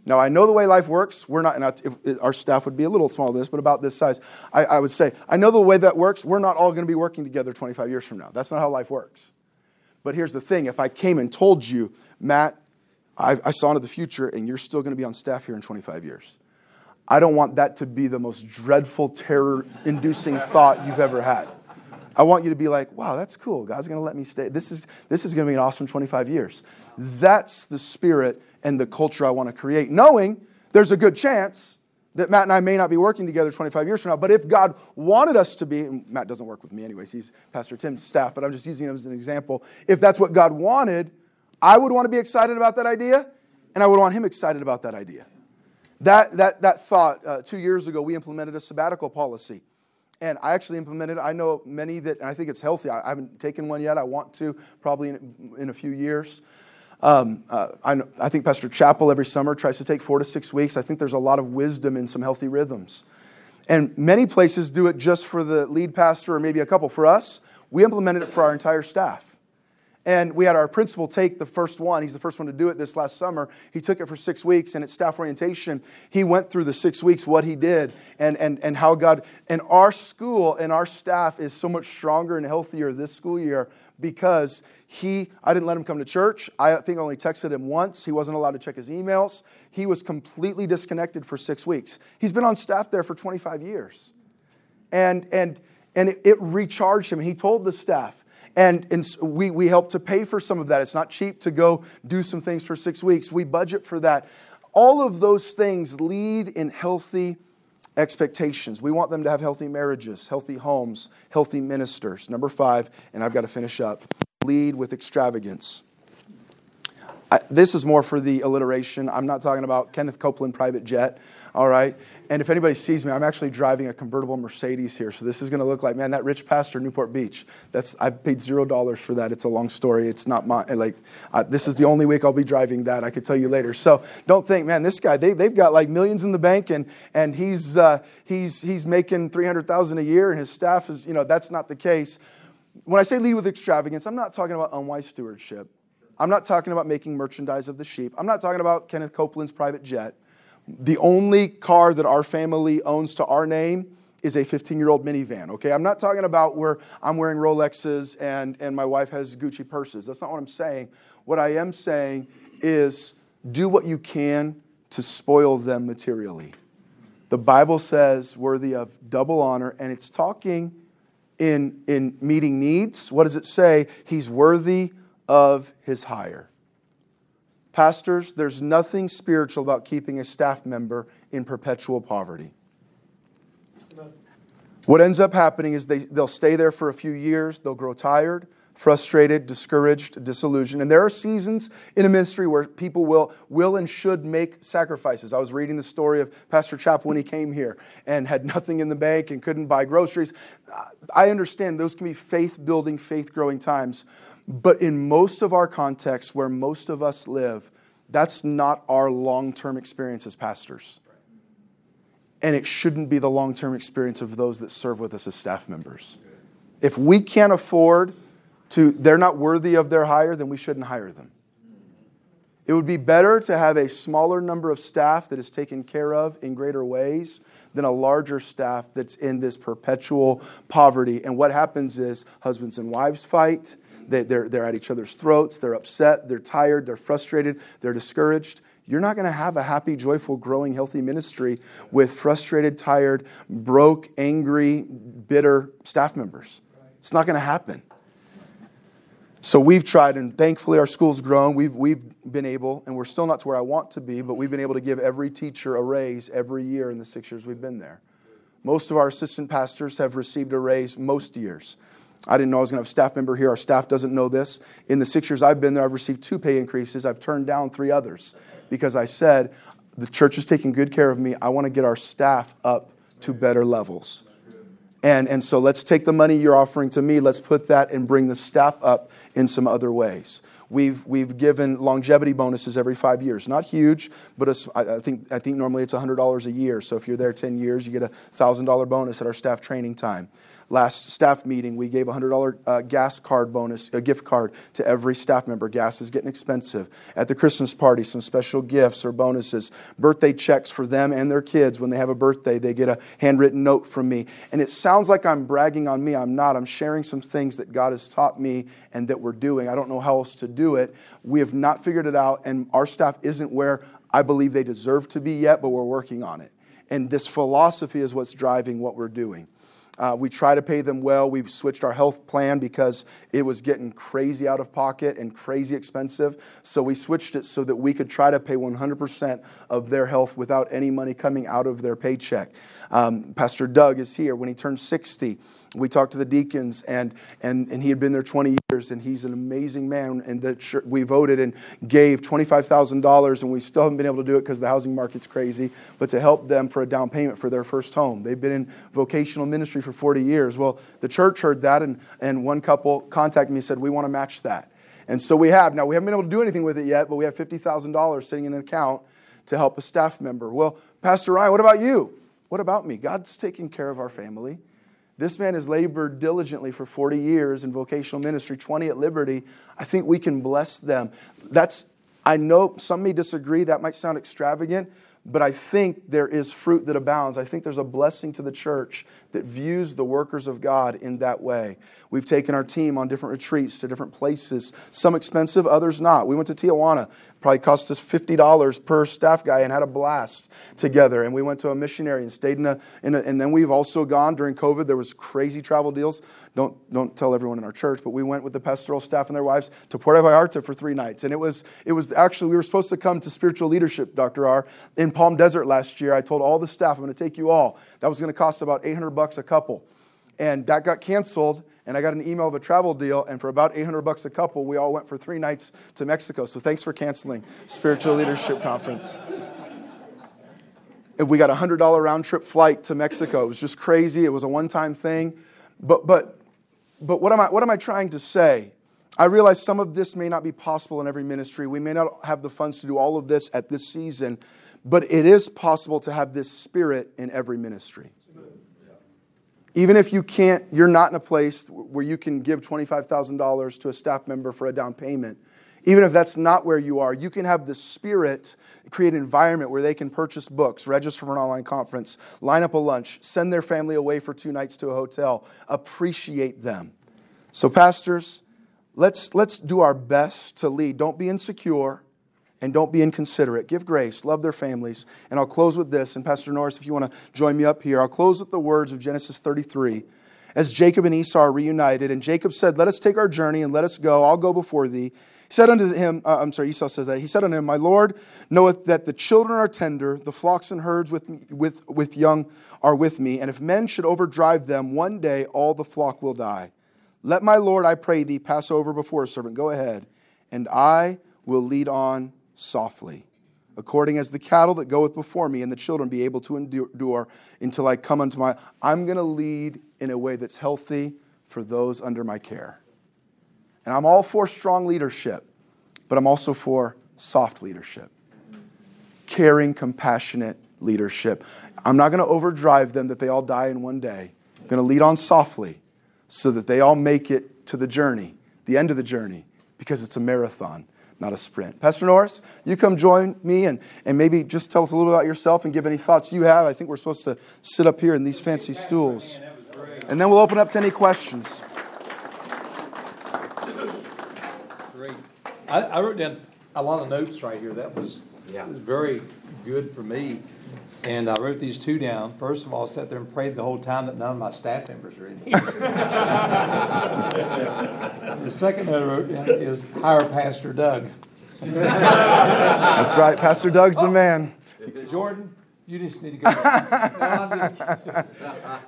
Now, I know the way life works. We're not, and our staff would be a little small this, but about this size. I, I would say, I know the way that works. We're not all going to be working together 25 years from now. That's not how life works. But here's the thing if I came and told you, Matt, I, I saw into the future and you're still going to be on staff here in 25 years, I don't want that to be the most dreadful, terror inducing thought you've ever had. I want you to be like, wow, that's cool. God's going to let me stay. This is, this is going to be an awesome 25 years. That's the spirit and the culture I want to create, knowing there's a good chance that Matt and I may not be working together 25 years from now. But if God wanted us to be, Matt doesn't work with me anyways, he's Pastor Tim's staff, but I'm just using him as an example. If that's what God wanted, I would want to be excited about that idea, and I would want him excited about that idea. That, that, that thought, uh, two years ago, we implemented a sabbatical policy. And I actually implemented, I know many that, and I think it's healthy. I, I haven't taken one yet. I want to probably in, in a few years. Um, uh, I, I, think Pastor Chappell every summer tries to take four to six weeks. I think there's a lot of wisdom in some healthy rhythms. And many places do it just for the lead pastor or maybe a couple. For us, we implemented it for our entire staff. And we had our principal take the first one. He's the first one to do it this last summer. He took it for six weeks, and at staff orientation, he went through the six weeks, what he did, and, and, and how God, and our school and our staff is so much stronger and healthier this school year because he, I didn't let him come to church. I think I only texted him once. He wasn't allowed to check his emails. He was completely disconnected for six weeks. He's been on staff there for 25 years. And, and, and it, it recharged him. He told the staff, and, and we, we help to pay for some of that. It's not cheap to go do some things for six weeks. We budget for that. All of those things lead in healthy expectations. We want them to have healthy marriages, healthy homes, healthy ministers. Number five, and I've got to finish up lead with extravagance. I, this is more for the alliteration. I'm not talking about Kenneth Copeland private jet, all right? And if anybody sees me, I'm actually driving a convertible Mercedes here. So this is going to look like, man, that rich pastor, Newport Beach. That's I've paid zero dollars for that. It's a long story. It's not my like. Uh, this is the only week I'll be driving that. I could tell you later. So don't think, man, this guy they they've got like millions in the bank and and he's uh, he's he's making three hundred thousand a year and his staff is you know that's not the case. When I say lead with extravagance, I'm not talking about unwise stewardship. I'm not talking about making merchandise of the sheep. I'm not talking about Kenneth Copeland's private jet. The only car that our family owns to our name is a 15 year old minivan, okay? I'm not talking about where I'm wearing Rolexes and, and my wife has Gucci purses. That's not what I'm saying. What I am saying is do what you can to spoil them materially. The Bible says worthy of double honor, and it's talking in, in meeting needs. What does it say? He's worthy of his hire. Pastors, there's nothing spiritual about keeping a staff member in perpetual poverty. What ends up happening is they, they'll stay there for a few years, they'll grow tired, frustrated, discouraged, disillusioned. And there are seasons in a ministry where people will, will and should make sacrifices. I was reading the story of Pastor Chappell when he came here and had nothing in the bank and couldn't buy groceries. I understand those can be faith building, faith growing times. But in most of our contexts where most of us live, that's not our long term experience as pastors. And it shouldn't be the long term experience of those that serve with us as staff members. If we can't afford to, they're not worthy of their hire, then we shouldn't hire them. It would be better to have a smaller number of staff that is taken care of in greater ways than a larger staff that's in this perpetual poverty. And what happens is husbands and wives fight, they, they're, they're at each other's throats. They're upset. They're tired. They're frustrated. They're discouraged. You're not going to have a happy, joyful, growing, healthy ministry with frustrated, tired, broke, angry, bitter staff members. It's not going to happen. So we've tried, and thankfully our school's grown. We've, we've been able, and we're still not to where I want to be, but we've been able to give every teacher a raise every year in the six years we've been there. Most of our assistant pastors have received a raise most years. I didn't know I was going to have a staff member here. Our staff doesn't know this. In the six years I've been there, I've received two pay increases. I've turned down three others because I said, the church is taking good care of me. I want to get our staff up to better levels. And, and so let's take the money you're offering to me, let's put that and bring the staff up in some other ways. We've, we've given longevity bonuses every five years. Not huge, but a, I, think, I think normally it's $100 a year. So if you're there 10 years, you get a $1,000 bonus at our staff training time last staff meeting, we gave a $100 uh, gas card bonus, a gift card to every staff member. Gas is getting expensive. At the Christmas party, some special gifts or bonuses. Birthday checks for them and their kids. When they have a birthday, they get a handwritten note from me. And it sounds like I'm bragging on me. I'm not. I'm sharing some things that God has taught me and that we're doing. I don't know how else to do it. We have not figured it out, and our staff isn't where I believe they deserve to be yet, but we're working on it. And this philosophy is what's driving what we're doing. Uh, we try to pay them well. We switched our health plan because it was getting crazy out of pocket and crazy expensive. So we switched it so that we could try to pay 100% of their health without any money coming out of their paycheck. Um, Pastor Doug is here. When he turned 60, we talked to the deacons, and, and, and he had been there 20 years, and he's an amazing man. And the we voted and gave $25,000, and we still haven't been able to do it because the housing market's crazy, but to help them for a down payment for their first home. They've been in vocational ministry for 40 years. Well, the church heard that, and, and one couple contacted me and said, We want to match that. And so we have. Now, we haven't been able to do anything with it yet, but we have $50,000 sitting in an account to help a staff member. Well, Pastor Ryan, what about you? What about me? God's taking care of our family. This man has labored diligently for 40 years in vocational ministry, 20 at Liberty. I think we can bless them. That's, I know some may disagree, that might sound extravagant, but I think there is fruit that abounds. I think there's a blessing to the church that views the workers of God in that way. We've taken our team on different retreats to different places, some expensive, others not. We went to Tijuana, probably cost us $50 per staff guy and had a blast together. And we went to a missionary and stayed in a, in a and then we've also gone during COVID, there was crazy travel deals. Don't, don't tell everyone in our church, but we went with the pastoral staff and their wives to Puerto Vallarta for three nights. And it was, it was actually, we were supposed to come to spiritual leadership, Dr. R, in Palm Desert last year. I told all the staff, I'm going to take you all. That was going to cost about 800 bucks a couple. And that got canceled, and I got an email of a travel deal, and for about 800 bucks a couple, we all went for three nights to Mexico. So thanks for canceling Spiritual Leadership Conference. And we got a $100 round trip flight to Mexico. It was just crazy. It was a one time thing. But, but, but what, am I, what am I trying to say? I realize some of this may not be possible in every ministry. We may not have the funds to do all of this at this season, but it is possible to have this spirit in every ministry. Even if you can't, you're not in a place where you can give $25,000 to a staff member for a down payment. Even if that's not where you are, you can have the spirit create an environment where they can purchase books, register for an online conference, line up a lunch, send their family away for two nights to a hotel, appreciate them. So, pastors, let's, let's do our best to lead. Don't be insecure and don't be inconsiderate. Give grace, love their families. And I'll close with this. And Pastor Norris, if you want to join me up here, I'll close with the words of Genesis 33. As Jacob and Esau are reunited, and Jacob said, Let us take our journey and let us go. I'll go before thee. He said unto him, uh, I'm sorry, Esau says that. He said unto him, My Lord knoweth that the children are tender, the flocks and herds with, with, with young are with me, and if men should overdrive them, one day all the flock will die. Let my Lord, I pray thee, pass over before a servant. Go ahead, and I will lead on softly, according as the cattle that goeth before me, and the children be able to endure until I come unto my. I'm going to lead in a way that's healthy for those under my care. And I'm all for strong leadership, but I'm also for soft leadership, caring, compassionate leadership. I'm not going to overdrive them that they all die in one day. I'm going to lead on softly so that they all make it to the journey, the end of the journey, because it's a marathon, not a sprint. Pastor Norris, you come join me and, and maybe just tell us a little about yourself and give any thoughts you have. I think we're supposed to sit up here in these fancy stools. And then we'll open up to any questions. I, I wrote down a lot of notes right here. That was, that was very good for me. And I wrote these two down. First of all, I sat there and prayed the whole time that none of my staff members were in here. the second note I wrote down is hire Pastor Doug. That's right. Pastor Doug's the man. Jordan, you just need to go. No,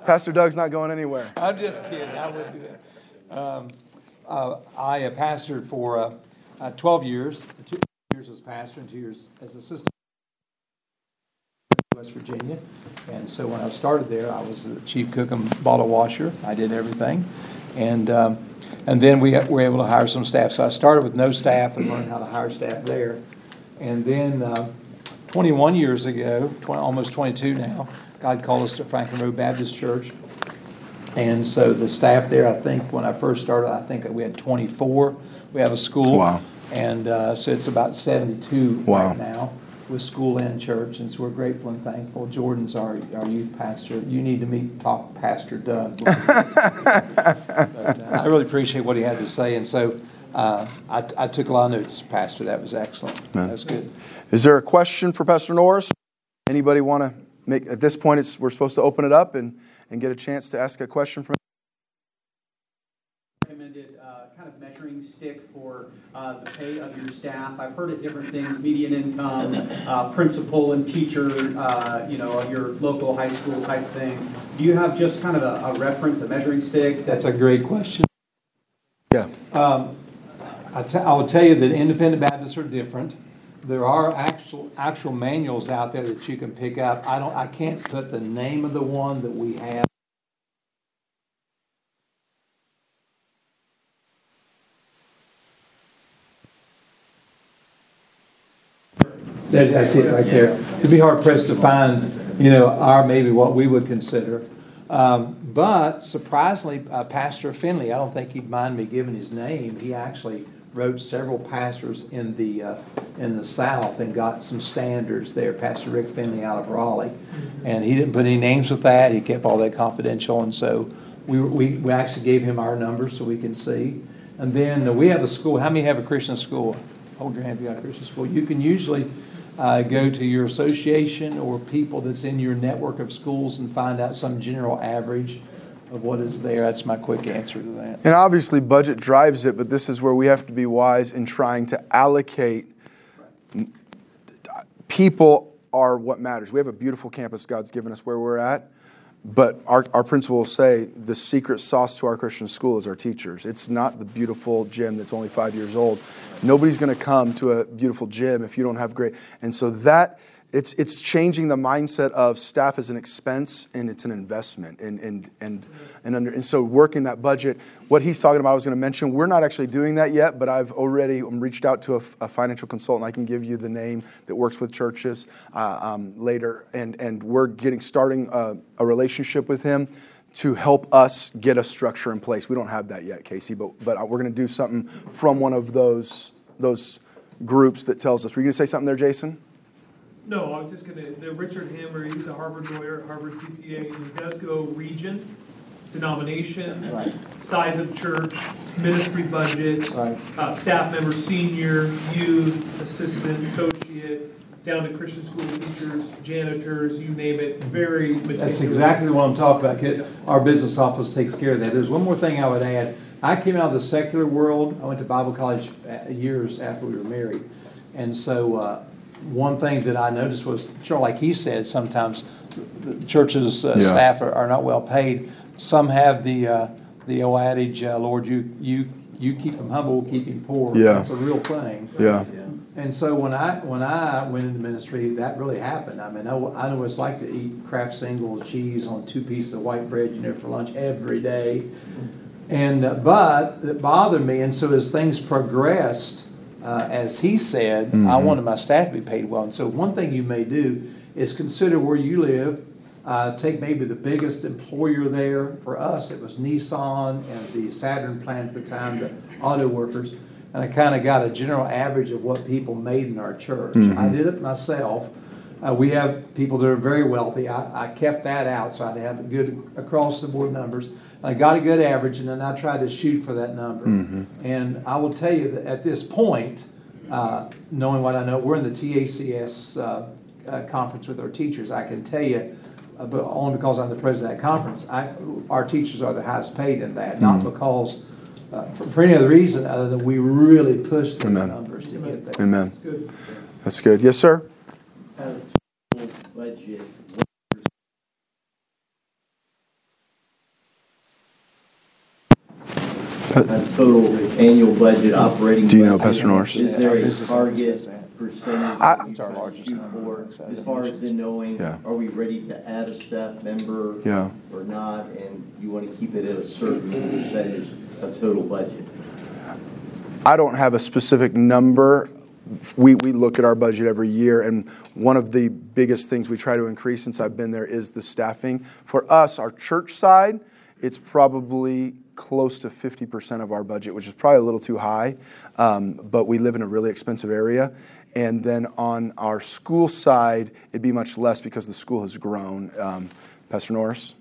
Pastor Doug's not going anywhere. I'm just kidding. I wouldn't do that. Um, uh, I uh, pastored for uh, uh, 12 years, two years as pastor and two years as assistant West Virginia. And so when I started there, I was the chief cook and bottle washer. I did everything. And, um, and then we were able to hire some staff. So I started with no staff and learned how to hire staff there. And then uh, 21 years ago, 20, almost 22 now, God called us to Franklin Road Baptist Church. And so the staff there, I think, when I first started, I think we had 24. We have a school. Wow. And uh, so it's about 72 Wow. right now with school and church. And so we're grateful and thankful. Jordan's our, our youth pastor. You need to meet, talk Pastor Doug. But, uh, I really appreciate what he had to say. And so uh, I, I took a lot of notes, Pastor. That was excellent. That was good. Is there a question for Pastor Norris? Anybody want to make, at this point, it's, we're supposed to open it up and, and get a chance to ask a question from recommended uh, kind of measuring stick for uh, the pay of your staff. I've heard of different things, median income, uh, principal and teacher, uh, you know, of your local high school type thing. Do you have just kind of a, a reference, a measuring stick? That's a great question. Yeah. Um, I will tell you that independent Baptists are different. There are actual, actual manuals out there that you can pick up. I don't, I can't put the name of the one that we have. That, I see it right there. It'd be hard pressed to find, you know, our, maybe what we would consider. Um, but surprisingly, uh, Pastor Finley, I don't think he'd mind me giving his name. He actually wrote several pastors in the uh, in the South and got some standards there. Pastor Rick Finley out of Raleigh, and he didn't put any names with that. He kept all that confidential, and so we we, we actually gave him our numbers so we can see. And then we have a school. How many have a Christian school? Hold your hand if you got a Christian school. You can usually uh, go to your association or people that's in your network of schools and find out some general average of what is there. That's my quick answer to that. And obviously, budget drives it, but this is where we have to be wise in trying to allocate people are what matters. We have a beautiful campus God's given us where we're at, but our, our principal will say the secret sauce to our Christian school is our teachers. It's not the beautiful gym that's only five years old. Nobody's going to come to a beautiful gym if you don't have great. And so that it's it's changing the mindset of staff as an expense and it's an investment. And and and and, under, and so working that budget what he's talking about i was going to mention we're not actually doing that yet but i've already reached out to a, a financial consultant. I can give you the name that works with churches uh, um, later. And and we're getting starting a, a relationship with him to help us get a structure in place. We don't have that yet casey but but we're going to do something from one of those those groups that tells us. Were you going to say something there jason No, I was just gonna, the Richard Hammer, he's a Harvard lawyer, Harvard CPA, and he does go region, denomination, Right. size of church, ministry budget, Right. uh, staff member, senior, youth, assistant, associate, down to Christian school teachers, janitors, you name it, very meticulous. That's exactly what I'm talking about. Kid. Our business office takes care of that. There's one more thing I would add. I came out of the secular world. I went to Bible college uh, years after we were married. And so, uh, one thing that I noticed was, sure, like he said, sometimes the churches' uh, Yeah. staff are, are not well paid. Some have the, uh, the old adage, uh, Lord, you, you, you keep him humble, keep him poor. Yeah. That's a real thing. yeah And so when I, when I went into ministry, that really happened. I mean, I, I know what it's like to eat Kraft single cheese on two pieces of white bread, you know, for lunch every day. And, uh, but it bothered me, and so as things progressed, uh, as he said, I wanted my staff to be paid well. And so one thing you may do is consider where you live, uh, take maybe the biggest employer there. For us, it was Nissan and the Saturn plant at the time, the auto workers. And I kind of got a general average of what people made in our church. I did it myself. Uh, we have people that are very wealthy. I, I kept that out so I'd have good across the board numbers. I got a good average, and then I tried to shoot for that number. And I will tell you that at this point, uh, knowing what I know, we're in the TACS uh, uh, conference with our teachers. I can tell you, uh, but only because I'm the president of that conference, I, our teachers are the highest paid in that, not because, uh, for, for any other reason other than we really pushed the Amen. numbers to get there. amen Good. that's good yes sir Out of total budget, out total annual budget operating. Do you know, budget, Pastor Norris? Is there Our a business office does target percentage? I- It's our largest number, for, so As far as mentions- in knowing, Yeah. are we ready to add a staff member? Yeah. Or not, and you want to keep it at a certain percentage of total budget? I don't have a specific number. We, we look at our budget every year, and one of the biggest things we try to increase since I've been there is the staffing. For us, our church side, it's probably close to 50% of our budget, which is probably a little too high, um, but we live in a really expensive area. And then on our school side, it'd be much less because the school has grown. Um, Pastor Norris?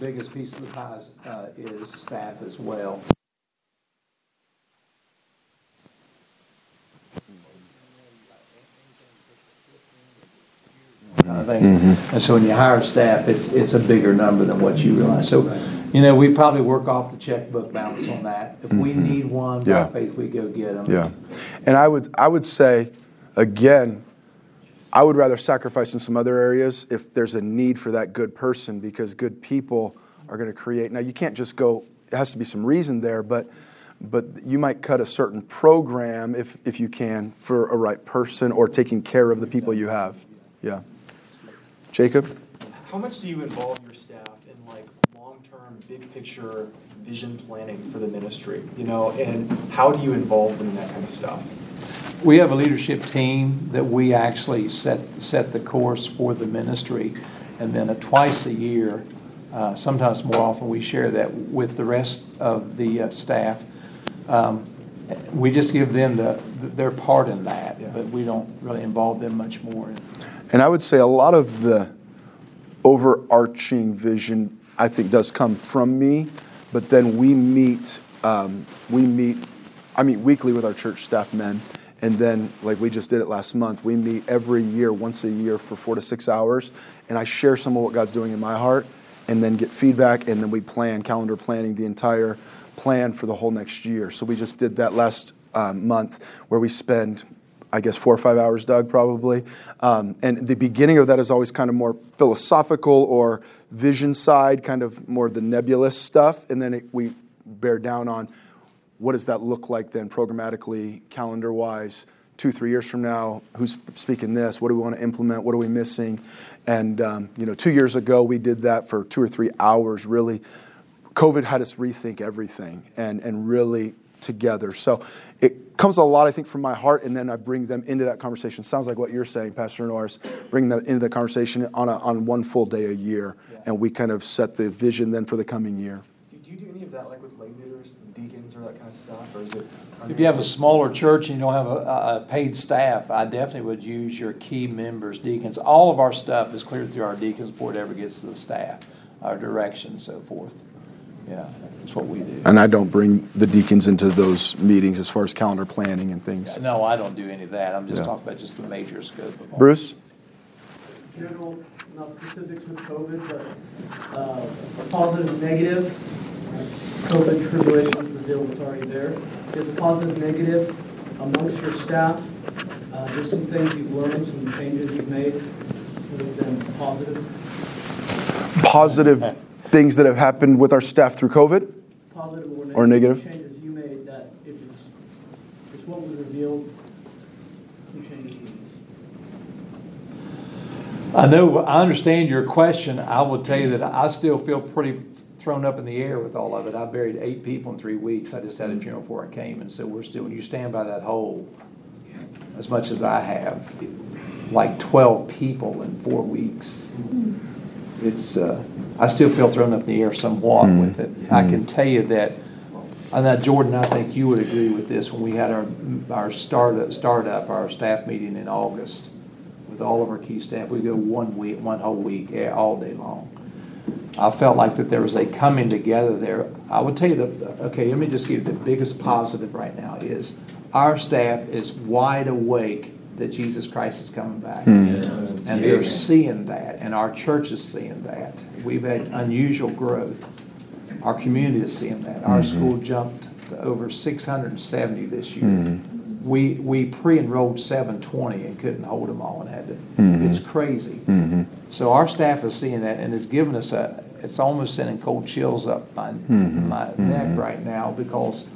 biggest piece of the pie is, uh, is staff as well. I think, and so when you hire staff, it's, it's a bigger number than what you realize. So, you know, we probably work off the checkbook balance on that. If we mm-hmm. need one, by Yeah. faith, we go get them. Yeah, and I would I would say, again, I would rather sacrifice in some other areas if there's a need for that good person because good people are going to create. Now you can't just go. It has to be some reason there, but but you might cut a certain program if if you can for a right person or taking care of the people you have. Yeah, Jacob. How much do you involve your staff in like long-term, big picture vision planning for the ministry? You know, and how do you involve them in that kind of stuff? We have a leadership team that we actually set, set the course for the ministry. And then a twice a year, uh, sometimes more often, we share that with the rest of the uh, staff. Um, We just give them the, their part in that, but we don't really involve them much more. And I would say a lot of the overarching vision, I think, does come from me. But then we meet, um, we meet, I meet weekly with our church staff men. And then, like we just did it last month, we meet every year, once a year for four to six hours. And I share some of what God's doing in my heart and then get feedback. And then we plan, calendar planning the entire plan for the whole next year. So we just did that last um, month where we spend I guess, four or five hours, Doug, probably. Um, and the beginning of that is always kind of more philosophical or vision side, kind of more the nebulous stuff. And then it, we bear down on what does that look like then, programmatically, calendar wise, two, three years from now, who's speaking this? What do we want to implement? What are we missing? And, um, you know, two years ago, we did that for two or three hours, really. COVID had us rethink everything and, and really together. So it comes a lot, I think, from my heart, and then I bring them into that conversation. Sounds like what you're saying, Pastor Norris, bring them into the conversation on, a, on one full day a year, Yeah. and we kind of set the vision then for the coming year. Do do you do any of that like with lay leaders, deacons, or that kind of stuff, or is it? If you have a smaller church and you don't have a, a paid staff, I definitely would use your key members, deacons. All of our stuff is cleared through our deacons before it ever gets to the staff, our direction and so forth. Yeah, that's what we do. And I don't bring the deacons into those meetings as far as calendar planning and things. No, I don't do any of that. I'm just Yeah. talking about just the major scope of all. Bruce? general, not specifics with COVID, but uh, positive and negative. COVID tribulations revealed what's already there. Just positive, negative amongst your staff. Uh, There's some things you've learned, some changes you've made that have been positive. Positive things that have happened with our staff through COVID? Positive or negative. Or negative? Changes you made that it just, just what was revealed, some changes. I know, I understand your question. I will tell you that I still feel pretty thrown up in the air with all of it. I buried eight people in three weeks. I just had a funeral before I came, and so we're still, when you stand by that hole, as much as I have, like twelve people in four weeks. It's, uh, I still feel thrown up in the air somewhat with it. I can tell you that, and that Jordan, I think you would agree with this, when we had our, our startup, startup, our staff meeting in August, with all of our key staff, we go one week, one whole week, all day long. I felt like that there was a coming together there. I would tell you that, okay, let me just give you the biggest positive right now is our staff is wide awake that Jesus Christ is coming back. Hmm. And they're seeing that, and our church is seeing that. We've had unusual growth. Our community is seeing that. Our mm-hmm. school jumped to over six hundred and seventy this year. Mm-hmm. We, we pre-enrolled seven twenty and couldn't hold them all and had to, mm-hmm. it's crazy. So our staff is seeing that and it's given us a, it's almost sending cold chills up my, my neck right now because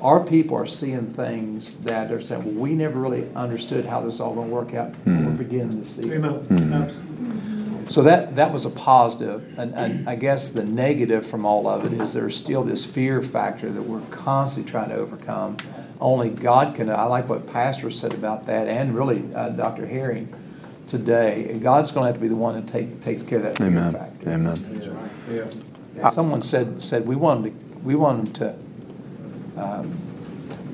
our people are seeing things that they're saying, well, we never really understood how this all gonna work out. We're beginning to see. it. Amen. Absolutely. So that, that was a positive, and, and I guess the negative from all of it is there's still this fear factor that we're constantly trying to overcome. Only God can, I like what Pastor said about that, and really uh, Dr. Herring today. God's gonna have to be the one that take, takes care of that fear Amen. factor. Amen. And Someone said, said, we want to, we want them to, um,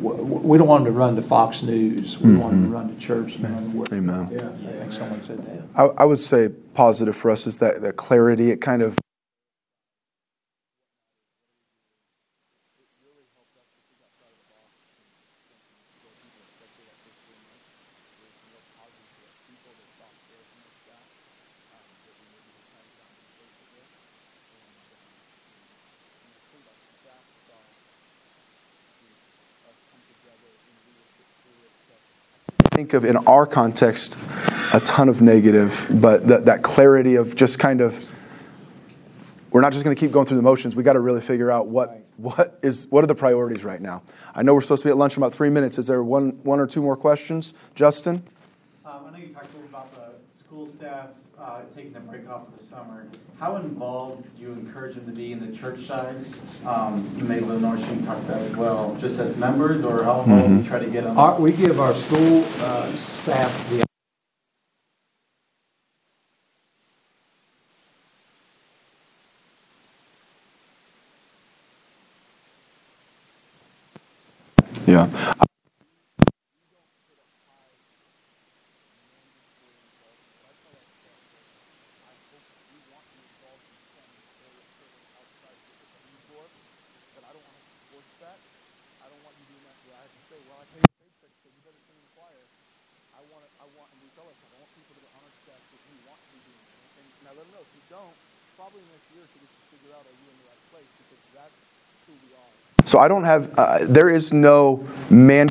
w- w- we don't want them to run to Fox News, we want them to run to church and run to work. Amen. I think someone said that. I, I would say positive for us is that the clarity. It kind of think of in our context a ton of negative, but that, that clarity of just kind of we're not just going to keep going through the motions. We got to really figure out what what is what are the priorities right now. I know we're supposed to be at lunch in about three minutes. Is there one one or two more questions, Justin? Um, I know you talked a little about the school staff uh, taking the break off of the summer. How involved do you encourage them to be in the church side? Um, you may Lil Norsheen talked about as well, just as members, or how involved do you try to get them? Our, we give our school uh, staff the So I don't have, uh, there is no man.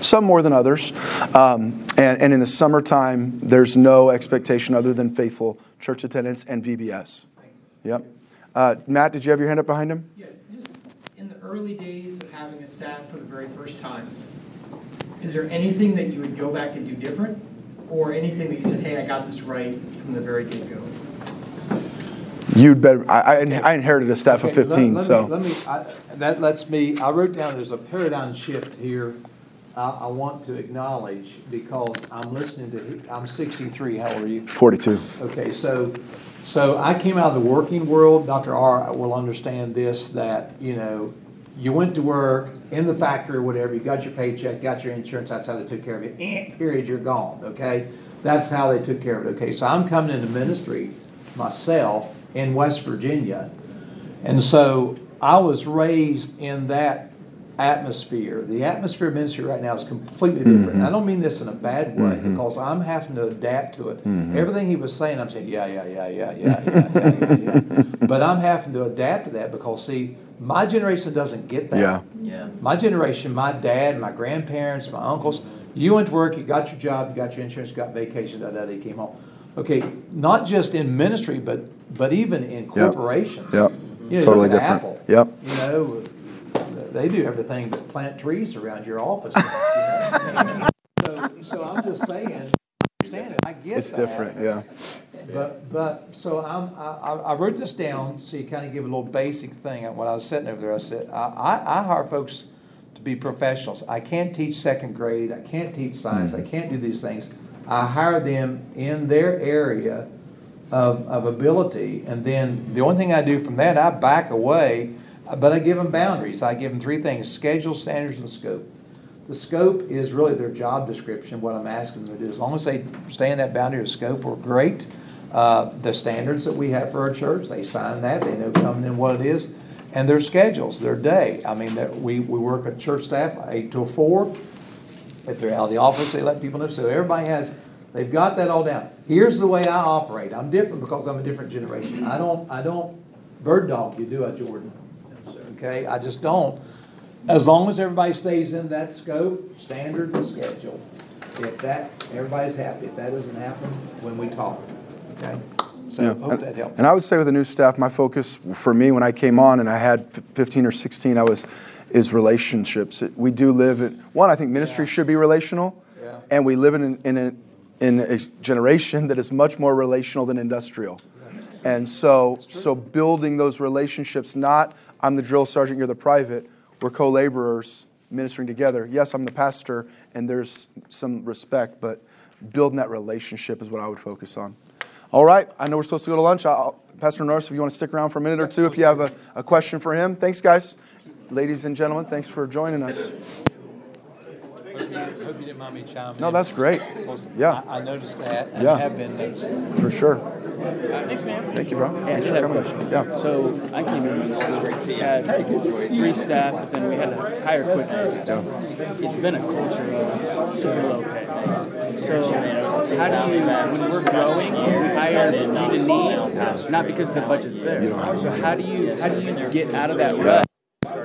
some more than others. Um, and, and in the summertime, there's no expectation other than faithful church attendance and VBS. Yep. Uh, Matt, did you have your hand up behind him? Yes, just in the early days of having a staff for the very first time, is there anything that you would go back and do different? Or anything that you said, hey, I got this right from the very get-go? You'd better. I, I, I inherited a staff of Okay, let- 15, let me- so. Let me, I- that lets me, I wrote down, there's a paradigm shift here I, I want to acknowledge because I'm listening to, I'm 63, how old are you? 42. Okay, so, so I came out of the working world, Dr. R will understand this, that, you know, you went to work in the factory or whatever, you got your paycheck, got your insurance, that's how they took care of you, period, you're gone, okay? That's how they took care of it, okay? So I'm coming into ministry myself in West Virginia. And so I was raised in that atmosphere. The atmosphere of ministry right now is completely different. And I mm-hmm. don't mean this in a bad way mm-hmm. because I'm having to adapt to it. Mm-hmm. Everything he was saying, I'm saying, yeah, yeah, yeah, yeah, yeah, yeah, yeah, yeah, yeah. But I'm having to adapt to that because, see, my generation doesn't get that. Yeah. Yeah. My generation, my dad, my grandparents, my uncles, you went to work, you got your job, you got your insurance, you got vacation, da, da, da, you came home. Okay, not just in ministry, but, but even in corporations. Yep. You know, Totally different. Apple. Yep. You know, they do everything but plant trees around your office. you know? So, so I'm just saying, I understand it, I get It's that. different, yeah. But, but, so I'm, I, I wrote this down, so you kind of give a little basic thing. When I was sitting over there, I said, I, I, I hire folks to be professionals. I can't teach second grade, I can't teach science, I mm-hmm. can't do these things. I hire them in their area of, of ability, and then the only thing I do from that, I back away, but I give them boundaries. I give them three things, schedule, standards, and scope. The scope is really their job description, what I'm asking them to do. As long as they stay in that boundary of scope, we're great. Uh, The standards that we have for our church, they sign that, they know coming in what it is. And their schedules, their day. I mean, that we, we work at church staff eight till four. If they're out of the office, they let people know. So everybody has, they've got that all down. Here's the way I operate. I'm different because I'm a different generation. I don't, I don't bird dog you, do I, Jordan? Okay, I just don't. As long as everybody stays in that scope, standard, and schedule. If that, everybody's happy. If that doesn't happen, when we talk, okay? So Yeah. hope that helps. And I would say with the new staff, my focus for me when I came on and I had 15 or 16, I was is relationships. We do live in one. I think ministry should be relational, Yeah. and we live in in a in a generation that is much more relational than industrial. And so so building those relationships. Not I'm the drill sergeant, you're the private. We're co-laborers ministering together. Yes, I'm the pastor, and there's some respect, but building that relationship is what I would focus on. All right, I know we're supposed to go to lunch. I'll, Pastor Norris, if you want to stick around for a minute or two, if you have a, a question for him. Thanks, guys. Ladies and gentlemen, thanks for joining us. Hope you didn't mind me chiming No, in. that's great. Because Yeah. I I noticed that, and Yeah. have been noticing. For sure. Thanks, man. Thank you, bro. Yeah, Thanks just for coming. question. Yeah. So I came in with school. We had three staff, but then we had to hire quickly. It's been a culture of super low pay. So how do you, when we're growing, we hire due to need, not because the budget's there. So how do you, how do you get out of that rut?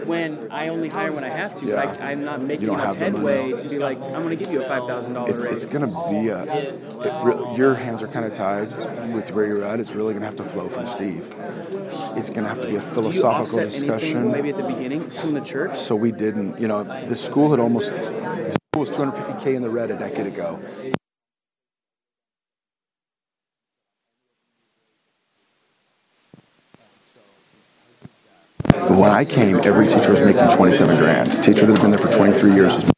When I only hire when I have to, Yeah. like I'm not making enough headway to be like, I'm gonna give you a five thousand dollar It's, raise. it's going to be a, it re- your hands are kind of tied with where you're at. It's really going to have to flow from Steve. It's going to have to be a philosophical discussion. maybe at the beginning from the church? So we didn't, you know, the school had almost, the school was 250K in the red a decade ago. When I came, every teacher was making 27 grand. A teacher that had been there for 23 years was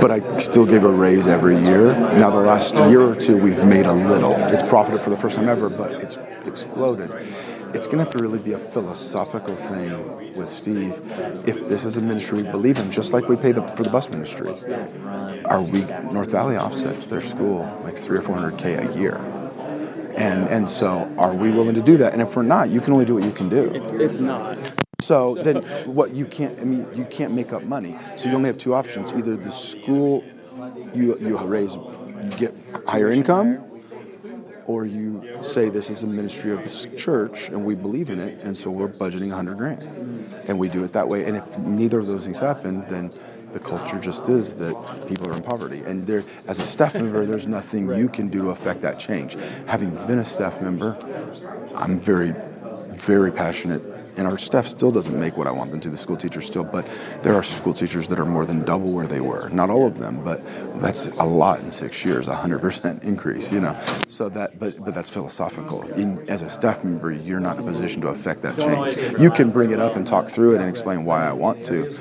but I still give a raise every year. Now, the last year or two, we've made a little. It's profited for the first time ever, but it's exploded. It's going to have to really be a philosophical thing with Steve. If this is a ministry we believe in, just like we pay the, for the bus ministry, we North Valley offsets their school like three or four hundred k a year, and and so are we willing to do that? And if we're not, you can only do what you can do. It's not. So then, what you can't, I mean, you can't make up money. So you only have two options: either the school, you you raise, you get higher income, or you say this is a ministry of this church and we believe in it, and so we're budgeting 100 grand. And we do it that way. And if neither of those things happen, then the culture just is that people are in poverty. And there, as a staff member, there's nothing you can do to affect that change. Having been a staff member, I'm very, very passionate. And our staff still doesn't make what I want them to, the school teachers still, but there are school teachers that are more than double where they were. Not all of them, but that's a lot in six years, a hundred percent increase, you know. So that but but that's philosophical. In, as a staff member, you're not in a position to affect that change. You can bring it up and talk through it and explain why I want to,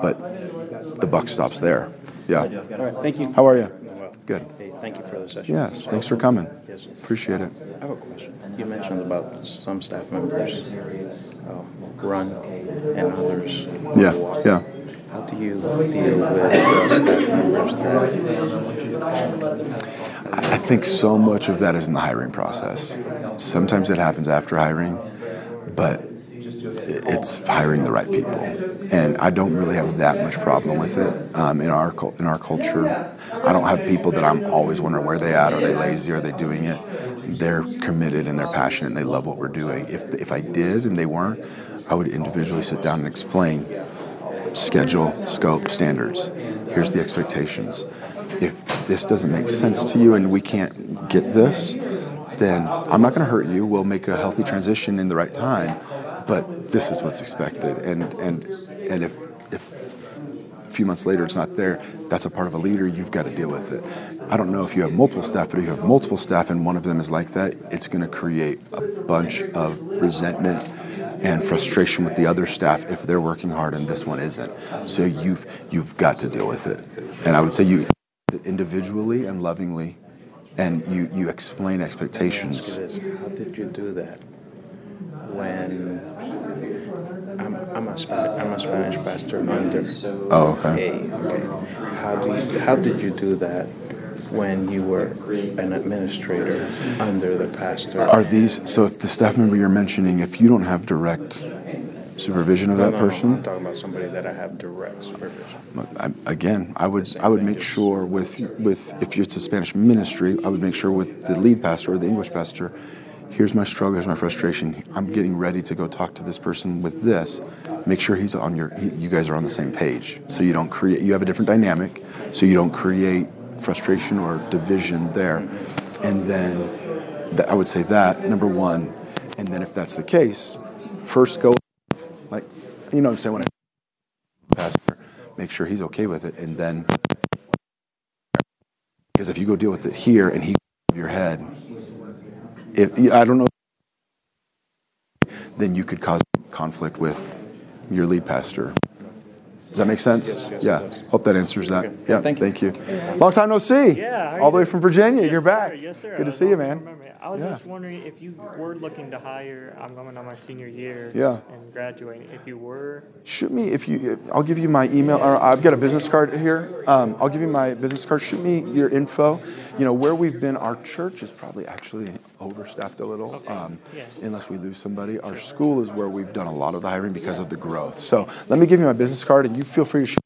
but the buck stops there. Yeah. All right, thank you. How are you? Good. Hey, thank you for the session. Yes, thanks for coming. Yes, sir. Appreciate it. I have a question. You mentioned about some staff members uh, run and others Yeah, walk. yeah. How do you deal with uh, staff members that I I think so much of that is in the hiring process. Sometimes it happens after hiring, but i- it's hiring the right people. And I don't really have that much problem with it um, in our in our culture. I don't have people that I'm always wondering where they at. Are they lazy? Are they doing it? They're committed and they're passionate and they love what we're doing. If if I did and they weren't, I would individually sit down and explain schedule, scope, standards. Here's the expectations. If this doesn't make sense to you and we can't get this, then I'm not going to hurt you. We'll make a healthy transition in the right time, but this is what's expected. And and and if if a few months later it's not there, that's a part of a leader. You've got to deal with it. I don't know if you have multiple staff, but if you have multiple staff and one of them is like that, it's going to create a bunch of resentment and frustration with the other staff if they're working hard and this one isn't. So you've you've got to deal with it. And I would say you individually and lovingly, and you you explain expectations. how did you do that when I'm, I'm, a, Spanish, I'm a Spanish pastor under Oh, okay. A, okay. How, do you, how did you do that when you were an administrator under the pastor? Are these so? If the staff member you're mentioning, if you don't have direct supervision of No, that no, no, person, I'm talking about somebody that I have direct supervision. I, again, I would I would make sure with with if it's a Spanish ministry, I would make sure with the lead pastor or the English pastor, here's my struggle, here's my frustration. I'm getting ready to go talk to this person with this. Make sure he's on your. He, you guys are on the same page, so you don't create. You have a different dynamic, so you don't create frustration or division there. And then that, I would say that number one, and then if that's the case, first go like you know what I'm saying when I pastor, make sure he's okay with it, and then because if you go deal with it here and he your head, if I don't know, then you could cause conflict with your lead pastor. Does that make sense? Yes, yes, yeah. Hope that answers that. Yeah. thank Thank you. Long time no see. Yeah, All the way from Virginia. You're sir. back. Yes, sir. Good to see you, man. remember. I was Yeah. just wondering if you were looking to hire. I'm going on my senior year. Yeah. And graduating. If you were, Shoot me if you. I'll give you my email. Or I've got a business card here. Um, I'll give you my business card. Shoot me your info. You know where we've been. Our church is probably actually overstaffed a little, um, Yeah. unless we lose somebody. Our school is where we've done a lot of the hiring because of the growth. So let me give you my business card, and you feel free to shoot.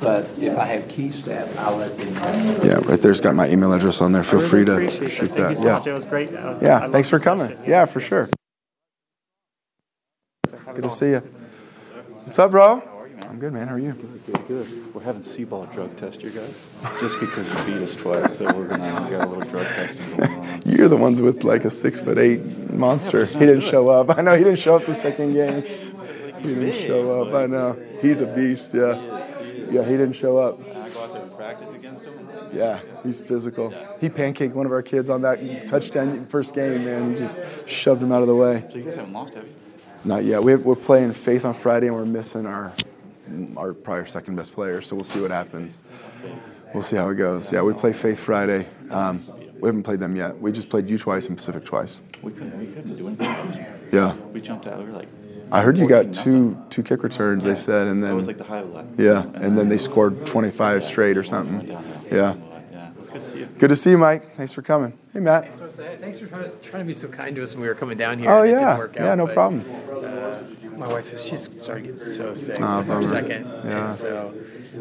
But if I have key staff, I'll let them know. Yeah, right there's got my email address on there. Feel really free to appreciate shoot Thank that. you so yeah. much. It was great. Uh, Yeah. love Thanks for coming. session. Yeah, for sure. Have Good to good see you. What's up, bro? I'm good, man. How are you? Good, good. We're having C-ball drug test, you guys, just because you beat us twice. So we're gonna we got a little drug testing going on. You're the ones with like a six foot eight monster. He didn't show up. I know he didn't show up the second game. He didn't show up. I know. He's a beast. Yeah. Yeah, he didn't show up. I go out there and practice against him. Yeah, he's physical. He pancaked one of our kids on that touchdown first game, man. He just shoved him out of the way. So you guys haven't lost, have you? Not yet. We we're playing Faith on Friday, and we're missing our our probably second best player. So we'll see what happens. We'll see how it goes. Yeah, we play Faith Friday. Um, we haven't played them yet. We just played you twice and Pacific twice. We couldn't. We couldn't do anything. Else. Yeah. We jumped out. We were like. I heard you got 14 two two kick returns. They said, and then That was like the highlight. Yeah, and then they scored 25 straight or something. Yeah. Yeah. Good to see you. Good to see you, Mike. Thanks for coming. Hey, Matt. Thanks for trying to, be so kind to us when we were coming down here. Oh and it yeah, didn't work yeah, no but, problem. Uh, my wife is she's started getting so sick Ah, with her bummer. second, Yeah. and so.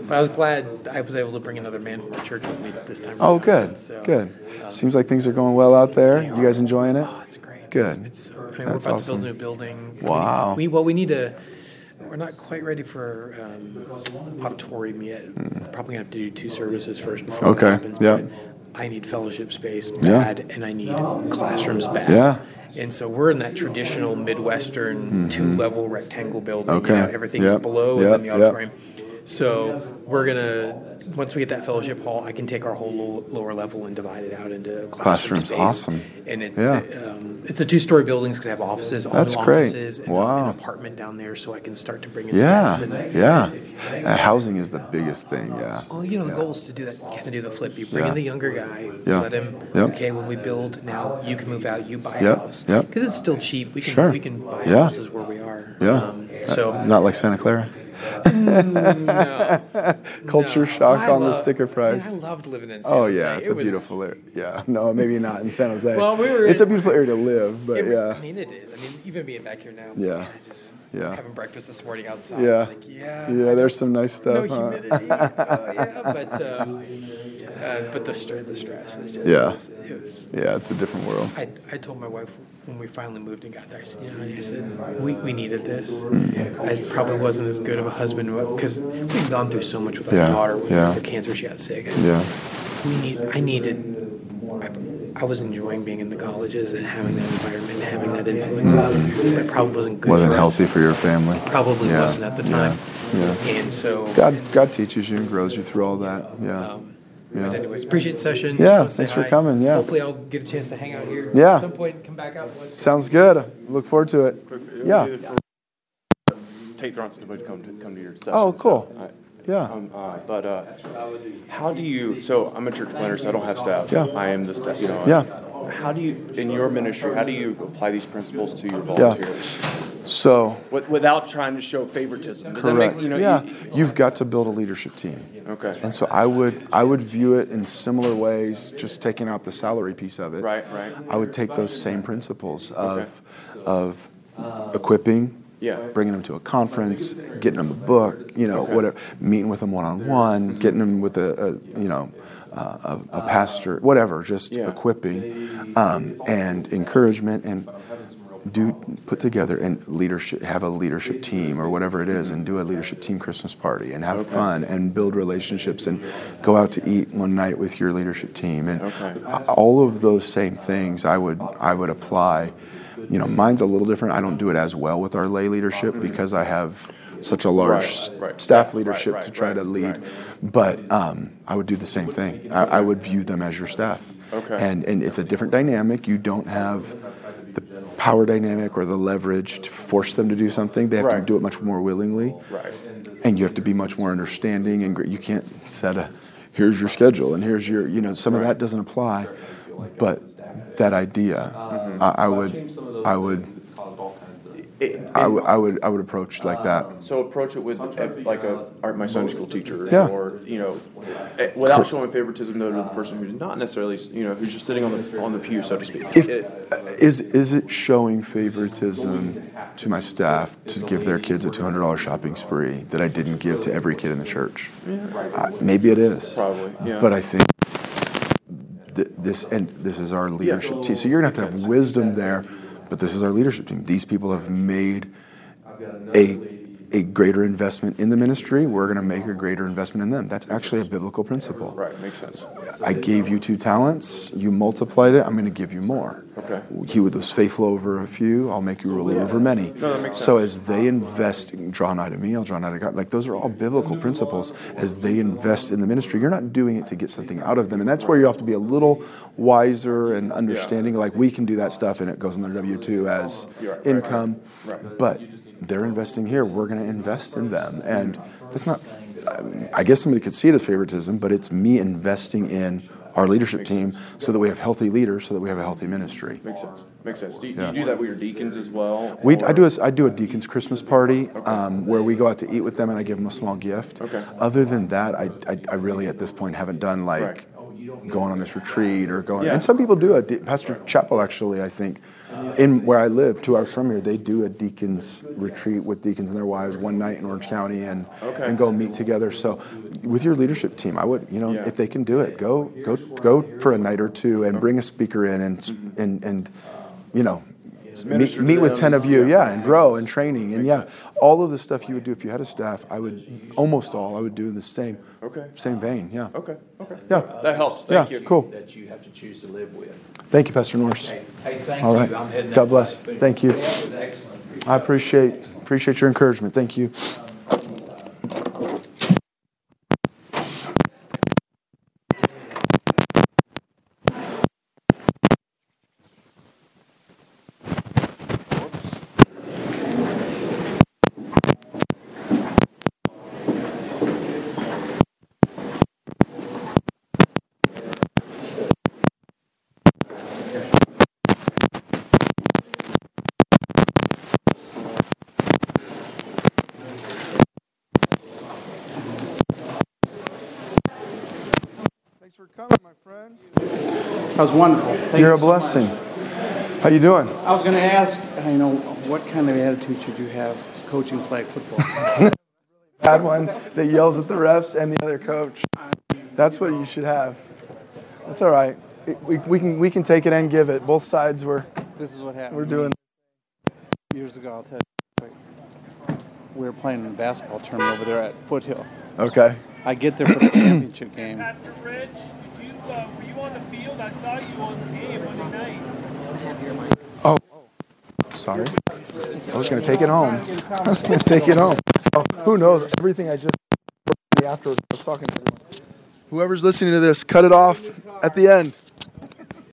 But I was glad I was able to bring another man from our church with me this time. Oh, good, so, good. um, Seems like things are going well out there. You guys enjoying it? Oh, it's great. Good. It's, I mean, That's we're about awesome. to build a new building. Wow. We, well, we need to. We're not quite ready for um, auditorium yet. Probably gonna have to do two services first before. Okay, that happens. yeah. I need fellowship space Yeah. and I need classrooms bad. Yeah. And so we're in that traditional Midwestern two-level rectangle building. Mm-hmm. Okay, You know, everything's yep, below yep, and then the yep. So we're gonna once we get that fellowship hall, I can take our whole lower level and divide it out into classroom Classrooms, space. awesome. And it, Yeah. um, it's a two-story building. It's gonna have offices, all That's great. offices, and a- Wow. an apartment down there, so I can start to bring in Yeah, staff. And, yeah. Uh, housing is the biggest thing. Yeah. Well, you know, the Yeah. goal is to do that, kind of do the flip. You bring Yeah. in the younger guy, Yeah. let him. Yep. Okay, when we build now, you can move out. You buy a Yep, house. yep. Because it's still cheap. We can Sure. we can buy Yeah. houses where we are. Yeah. Um, so not like Santa Clara. No. Culture No. shock I on the sticker price. I loved living in San Jose. Oh yeah, it's It a was- beautiful area. Yeah, no, maybe not in San Jose. Well, we were It's a beautiful area to live, but It- yeah. I mean, it is. I mean, even being back here now. Yeah. man, just Yeah. having breakfast this morning outside. Yeah. Like, yeah. Yeah, there's some nice stuff. No huh? humidity. oh, yeah, but uh, uh, but the stress, the stress is just. Yeah. It was, it was, Yeah, it's a different world. I, I told my wife when we finally moved and got there, I said, you know, I said, we, we needed this. I probably wasn't as good of a husband because we've gone through so much with our Yeah, daughter. With yeah. the cancer she got sick. I said, Yeah. we need, I needed, I, I was enjoying being in the colleges and having that environment and having that influence. That probably wasn't good Wasn't for us. healthy for your family. Probably Yeah, wasn't at the yeah, time. Yeah. And so. God, God teaches you and grows you through all that. Yeah. Um, Yeah. But anyways, appreciate the session. Yeah, Just wanna thanks for hi. coming, yeah. Hopefully I'll get a chance to hang out here. Yeah. At some point, and come back out. Let's- Sounds good. Look forward to it. Yeah. Tate Bronson would come to come to your session. Oh, cool. So, I- Yeah. Um, uh, but uh, how do you? So I'm a church planter, so I don't have staff. Yeah. I am the staff. You know. Yeah. How do you, in your ministry, how do you apply these principles to your volunteers? So, With, without trying to show favoritism. Does that make- correct. you know, yeah, you- you've got to build a leadership team. Okay. And so I would I would view it in similar ways, just taking out the salary piece of it. Right, right. I would take those same principles of of equipping, Yeah. bringing them to a conference, getting them a book, you know, whatever, meeting with them one on one, getting them with a, a you know. Uh, a, a pastor, whatever, just Yeah. equipping um, and encouragement, and do put together and leadership, have a leadership team or whatever it is, and do a leadership team Christmas party and have Okay. fun and build relationships and go out to eat one night with your leadership team and Okay. all of those same things I would I would apply. You know, mine's a little different. I don't do it as well with our lay leadership because I have such a large Right, right. staff leadership right, to try to lead. But um, I would do the same thing. I, I would view them as your staff. Okay. And and it's a different dynamic. You don't have the power dynamic or the leverage to force them to do something. They have to do it much more willingly. Right. And you have to be much more understanding and you can't set a here's your schedule and here's your you know some of that doesn't apply. But that idea, Mm-hmm. I, I would I would I would I would I would approach like that. So approach it with uh, like a art my Sunday school teacher, Yeah. or you know, eh, without showing favoritism though to the person who's not necessarily you know who's just sitting on the on the pew, so to speak. If, It- is is it showing favoritism to my staff to give their kids a two hundred dollar shopping spree that I didn't give to every kid in the church? Uh, maybe it is. Probably, yeah. But I think th- this and this is our leadership team. So you're gonna have to have wisdom there. But this is our leadership team. These people have made a a greater investment in the ministry. We're going to make a greater investment in them. That's actually a biblical principle. right, makes sense. I gave you two talents. You multiplied it. I'm going to give you more. Okay. He was faithful over a few, I'll make you ruler over many. No, that makes so as they invest, draw nigh to me, I'll draw nigh to God. Like those are all biblical principles. As they invest in the ministry, you're not doing it to get something out of them, and that's where you have to be a little wiser and understanding. Like we can do that stuff, and it goes on their W two as You're right, right, income, right. but they're investing here. We're going to invest in them, and that's not. I guess somebody could see it as favoritism, but it's me investing in our leadership team so that we have healthy leaders, so that we have a healthy ministry. Makes sense. Makes sense. Do you, Yeah. do, you do that with your deacons as well? We, I do a, I do a deacon's Christmas party um, where we go out to eat with them and I give them a small gift. Okay. Other than that, I, I, I really at this point haven't done like Right. going on this retreat or going. Yeah. And some people do it. Pastor Chappell actually, I think, in where I live, two hours from here, they do a deacons retreat with deacons and their wives one night in Orange County and Okay. and go meet together. So, with your leadership team, I would, you know, Yeah. if they can do it, go go go for a night or two and bring a speaker in and and and you know. Meet, meet with 10 of you, yeah, and grow and training. And yeah, all of the stuff you would do if you had a staff, I would, almost all, I would do in the same, Okay. same vein, yeah. Okay, okay. Yeah. That helps, thank Yeah, you. cool. That you have to choose to live with. Thank you, Pastor Norris. Hey, hey, thank All you. right. I'm heading God bless. Thank you. That was excellent. I appreciate appreciate your encouragement. Thank you. Thanks for coming, my friend. That was wonderful. Thank You're you a so blessing. much. How you doing? I was going to ask, you know, what kind of attitude should you have coaching flag football? Bad one that yells at the refs and the other coach. That's what you should have. That's all right. It- We, we can we can take it and give it. Both sides were this is what happened. we're doing. years ago. I'll tell you. We were playing in a basketball tournament over there at Foothill. Okay. I get there for the championship game. Were you on the field? I saw you on the game Monday night. Oh, sorry. I was gonna take it home. I was gonna take it home. Oh, who knows? Everything I just afterwards. I was talking to. Whoever's listening to this, cut it off at the end.